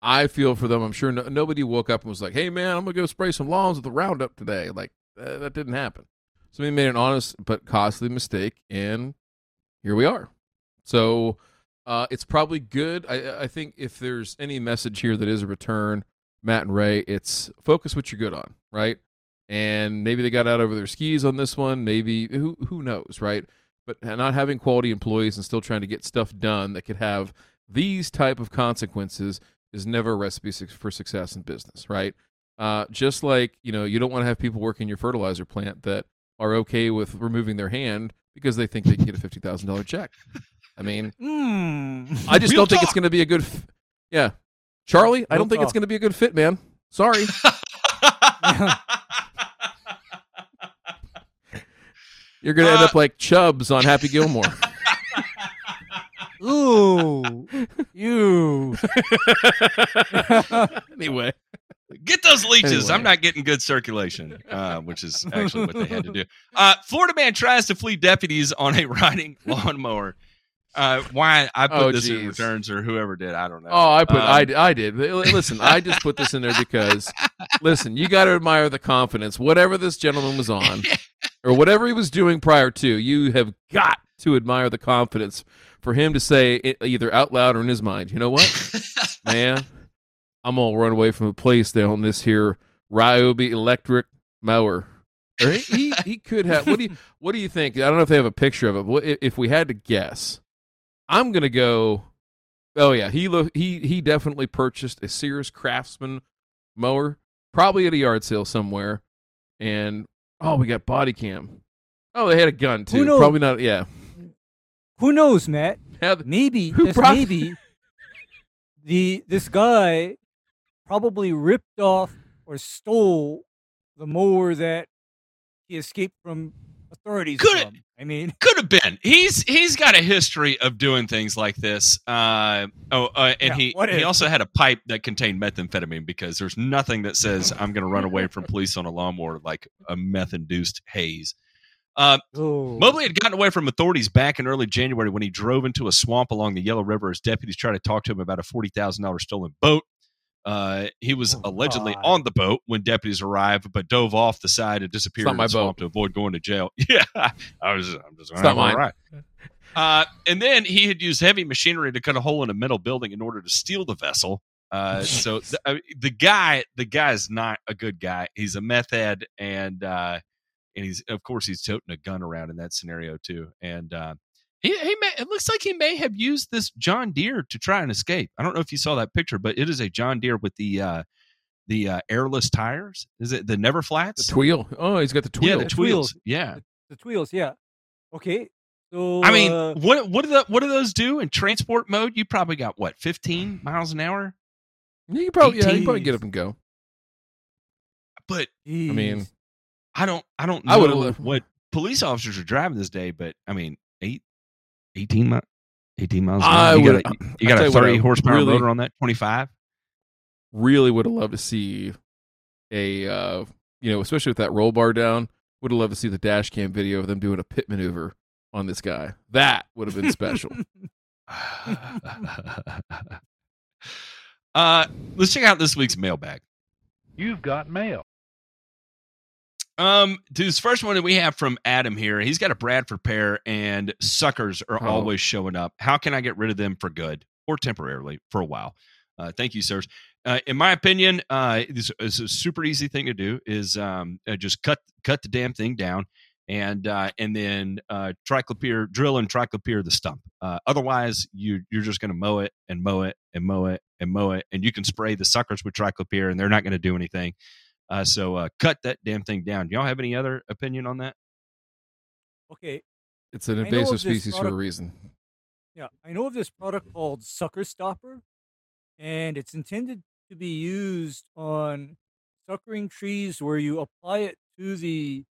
I feel for them. I'm sure no, nobody woke up and was like, "Hey, man, I'm gonna go spray some lawns with the Roundup today." Like uh, that didn't happen. Somebody made an honest but costly mistake, and here we are. So uh, it's probably good. I, I think if there's any message here that is a return, Matt and Ray, it's focus what you're good on, right? And maybe they got out over their skis on this one. Maybe who who knows, right? But not having quality employees and still trying to get stuff done that could have these type of consequences is never a recipe for success in business, right? Uh, just like you know, you don't want to have people working in your fertilizer plant that are okay with removing their hand because they think they can get a fifty thousand dollar check. I mean, Mm. I just Real don't think it's going to be a good. F- yeah, Charlie, I don't think it's going to be a good fit, man. Sorry. You're going to end Uh, up like Chubs on Happy Gilmore. Ooh, you. anyway, Get those leeches. Anyway. I'm not getting good circulation, uh, which is actually what they had to do. Uh, Florida man tries to flee deputies on a riding lawnmower. Uh, why I put Oh, this in returns or whoever did, I don't know. oh, I put Um, I, I did. Listen, I just put this in there because listen, you got to admire the confidence. Whatever this gentleman was on, or whatever he was doing prior to, you have got to admire the confidence for him to say it either out loud or in his mind. You know what? man, I'm gonna run away from the place down this here Ryobi electric mower. Or he, he he could have. What do you what do you think? I don't know if they have a picture of it. But if we had to guess, I'm gonna go. Oh yeah, he lo- he he definitely purchased a Sears Craftsman mower, probably at a yard sale somewhere. And oh, we got body cam. Oh, they had a gun too. Probably not. Yeah. Who knows, Matt? Have- Maybe, Who just maybe, the this guy probably ripped off or stole the mower that he escaped from authorities Could from. I mean, Could have been. He's he's got a history of doing things like this. Uh, oh, uh, and Yeah, he he if? also had a pipe that contained methamphetamine because there's nothing that says I'm going to run away from police on a lawnmower like a meth induced haze. Uh, Mobley had gotten away from authorities back in early January when he drove into a swamp along the Yellow River as deputies tried to talk to him about a forty thousand dollars stolen boat. Uh, he was Oh, allegedly God. on the boat when deputies arrived, but dove off the side and disappeared not in my the swamp boat. to avoid going to jail. Yeah, I was. I'm just. It's not mine. all right. Uh, and then he had used heavy machinery to cut a hole in a metal building in order to steal the vessel. Uh, so the, uh, the guy, the guy's not a good guy. He's a meth head, and uh, and he's of course he's toting a gun around in that scenario too. And uh, he, he may, it looks like he may have used this John Deere to try and escape. I don't know if you saw that picture, but it is a John Deere with the uh, the uh, airless tires. Is it the Never flats? The Flats? tweel. Oh, he's got the tweel. yeah, the The Tweels. Tweels. Yeah. The Tweels, yeah. Okay. So I mean, uh, what what do the what do those do in transport mode? You probably got what fifteen miles an hour, Yeah, you probably yeah, you probably get up and go. but I mean, geez. I don't I don't I know would've what police officers are driving this day. But I mean, eight, 18 miles, eighteen miles. An I hour. You would- got a, I'll you got a you what, thirty horsepower really- motor on that twenty five. really would have loved to see a uh you know, especially with that roll bar down, would have loved to see the dash cam video of them doing a pit maneuver on this guy. That would have been special. uh, let's check out this week's mailbag. You've got mail. Um, this first one that we have from Adam here. He's got a Bradford pear, and suckers are Oh. always showing up. How can I get rid of them for good or temporarily for a while? Uh, thank you, sirs. Uh, in my opinion, uh, this is a super easy thing to do. Is um, uh, just cut cut the damn thing down, and uh, and then uh, triclopyr drill and triclopyr the stump. Uh, otherwise, you you're just going to mow it and mow it and mow it and mow it, and you can spray the suckers with triclopyr, and they're not going to do anything. Uh, so uh, cut that damn thing down. Do Y'all have any other opinion on that? okay. It's an invasive of this species for a reason. Yeah, I know of this product called Sucker Stopper, and it's intended to be used on suckering trees where you apply it to the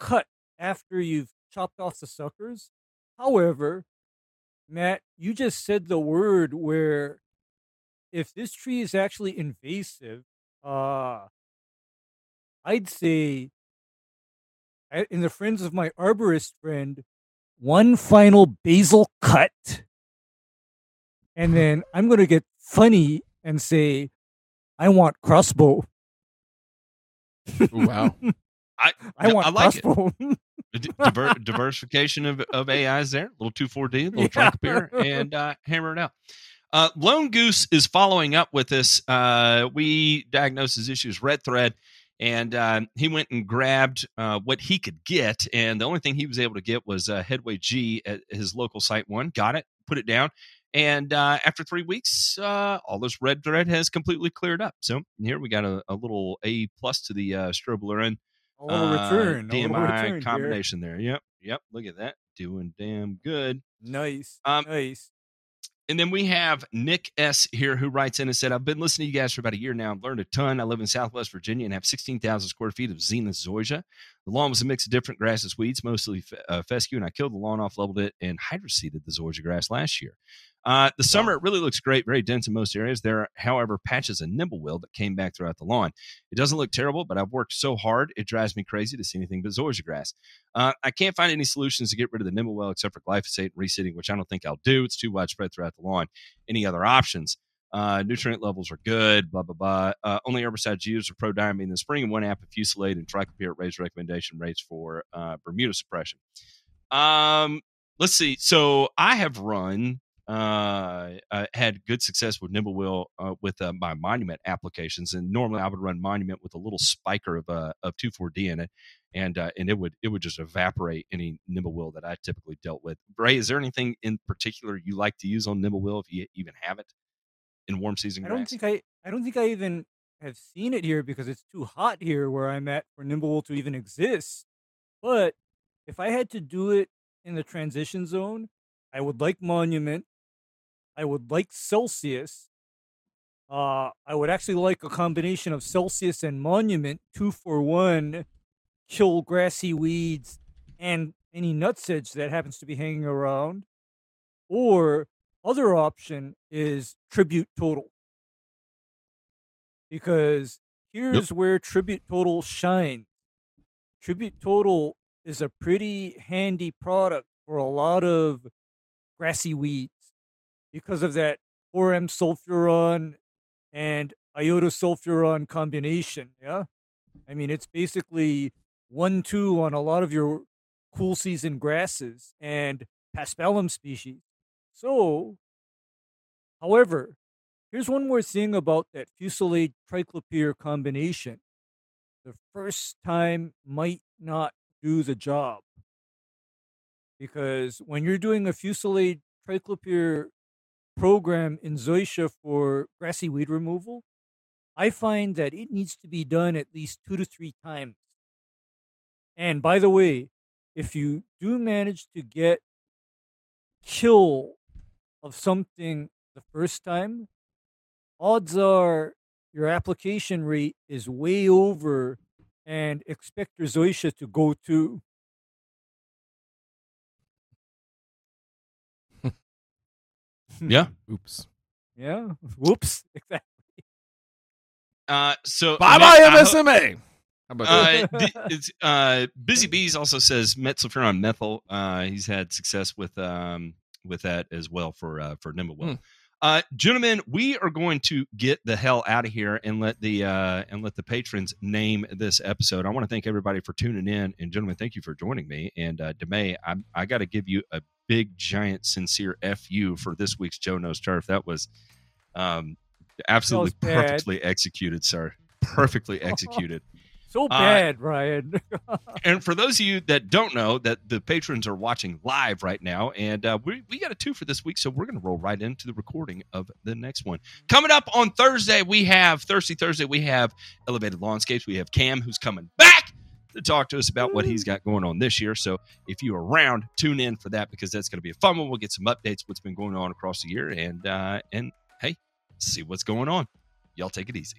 cut after you've chopped off the suckers. However, Matt, you just said the word where if this tree is actually invasive, uh, I'd say I- in the friends of my arborist friend, one final basal cut. And then I'm going to get funny and say, I want crossbow. Ooh, wow. I I want I like it. crossbow. D- diver- diversification of, of AIs there. little 2,4-D, little Yeah. triclopyr, and uh, hammer it out. Uh, Lone Goose is following up with this. Uh, we diagnosed his issues red thread, and uh, he went and grabbed uh, what he could get. And the only thing he was able to get was uh, Headway G at his local SiteOne. Got it, put it down. And uh, after three weeks, uh, all this red thread has completely cleared up. So here we got a, a little A plus to the uh, strobilurin A little uh, return. DMI return combination there. Yep. Yep. Look at that. Doing damn good. Nice. Um, nice. And then we have Nick S here who writes in and said, I've been listening to you guys for about a year now. I've learned a ton. I live in Southwest Virginia and have 16,000 square feet of Zenith zoysia. The lawn was a mix of different grasses, weeds, mostly fe- uh, fescue, and I killed the lawn off, leveled it, and hydroseeded the zoysia grass last year. Uh, the summer, it really looks great, very dense in most areas. There are, however, patches of nimblewill that came back throughout the lawn. It doesn't look terrible, but I've worked so hard, it drives me crazy to see anything but zoysia grass. Uh, I can't find any solutions to get rid of the nimblewill except for glyphosate and reseeding, which I don't think I'll do. It's too widespread throughout the lawn. Any other options? Uh, nutrient levels are good, blah, blah, blah. Uh, only herbicides used are prodiamine in the spring and one app of fusilade and triclopyr at raised recommendation rates for uh, Bermuda suppression. Um, let's see. So I have run, uh, uh, had good success with Nimblewill uh, with uh, my Monument applications, and normally I would run Monument with a little spiker of uh, of two four D in it, and uh, and it would it would just evaporate any Nimblewill that I typically dealt with. Bray, is there anything in particular you like to use on Nimblewill if you even have it in warm season I don't think I. I don't think I even have seen it here because it's too hot here where I'm at for Nimblewill to even exist. But if I had to do it in the transition zone, I would like Monument. I would like Celsius. Uh, I would actually like a combination of Celsius and Monument, two for one, kill grassy weeds and any nutsedge that happens to be hanging around. Or other option is Tribute Total. Because here's where Tribute Total shines. Tribute Total is a pretty handy product for a lot of grassy weeds because of that foramsulfuron and iodosulfuron combination. Yeah. I mean, it's basically one two on a lot of your cool season grasses and paspalum species. So, however, here's one more thing about that fusilade triclopyr combination. The first time might not do the job because when you're doing a fusilade triclopyr program in zoysia for grassy weed removal, I find that it needs to be done at least two to three times. And by the way, if you do manage to get kill of something the first time, odds are your application rate is way over and expect your zoysia to go to. Yeah. Oops. Yeah. Whoops. Exactly. Uh, so bye bye I hope- MSMA. How about that? Uh, th- it's, uh, Busy Bees also says metsulfuron methyl. Uh, he's had success with um, with that as well for uh, for Nimble. Hmm. Uh, gentlemen, we are going to get the hell out of here and let the uh, and let the patrons name this episode. I want to thank everybody for tuning in, and gentlemen, thank you for joining me. And uh, DeMay, I I got to give you a big, giant, sincere fu for this week's Joe Knows Turf. That was um, absolutely perfectly executed, sir. Perfectly executed. So Uh, bad, Ryan. and for those of you that don't know that the patrons are watching live right now and uh, we, we got a two for this week so we're going to roll right into the recording of the next one coming up on thursday we have thursday thursday we have elevated lawnscapes we have cam who's coming back to talk to us about what he's got going on this year. So if you're around tune in for that because that's going to be a fun one. We'll get some updates what's been going on across the year and uh, and hey see what's going on. Y'all take it easy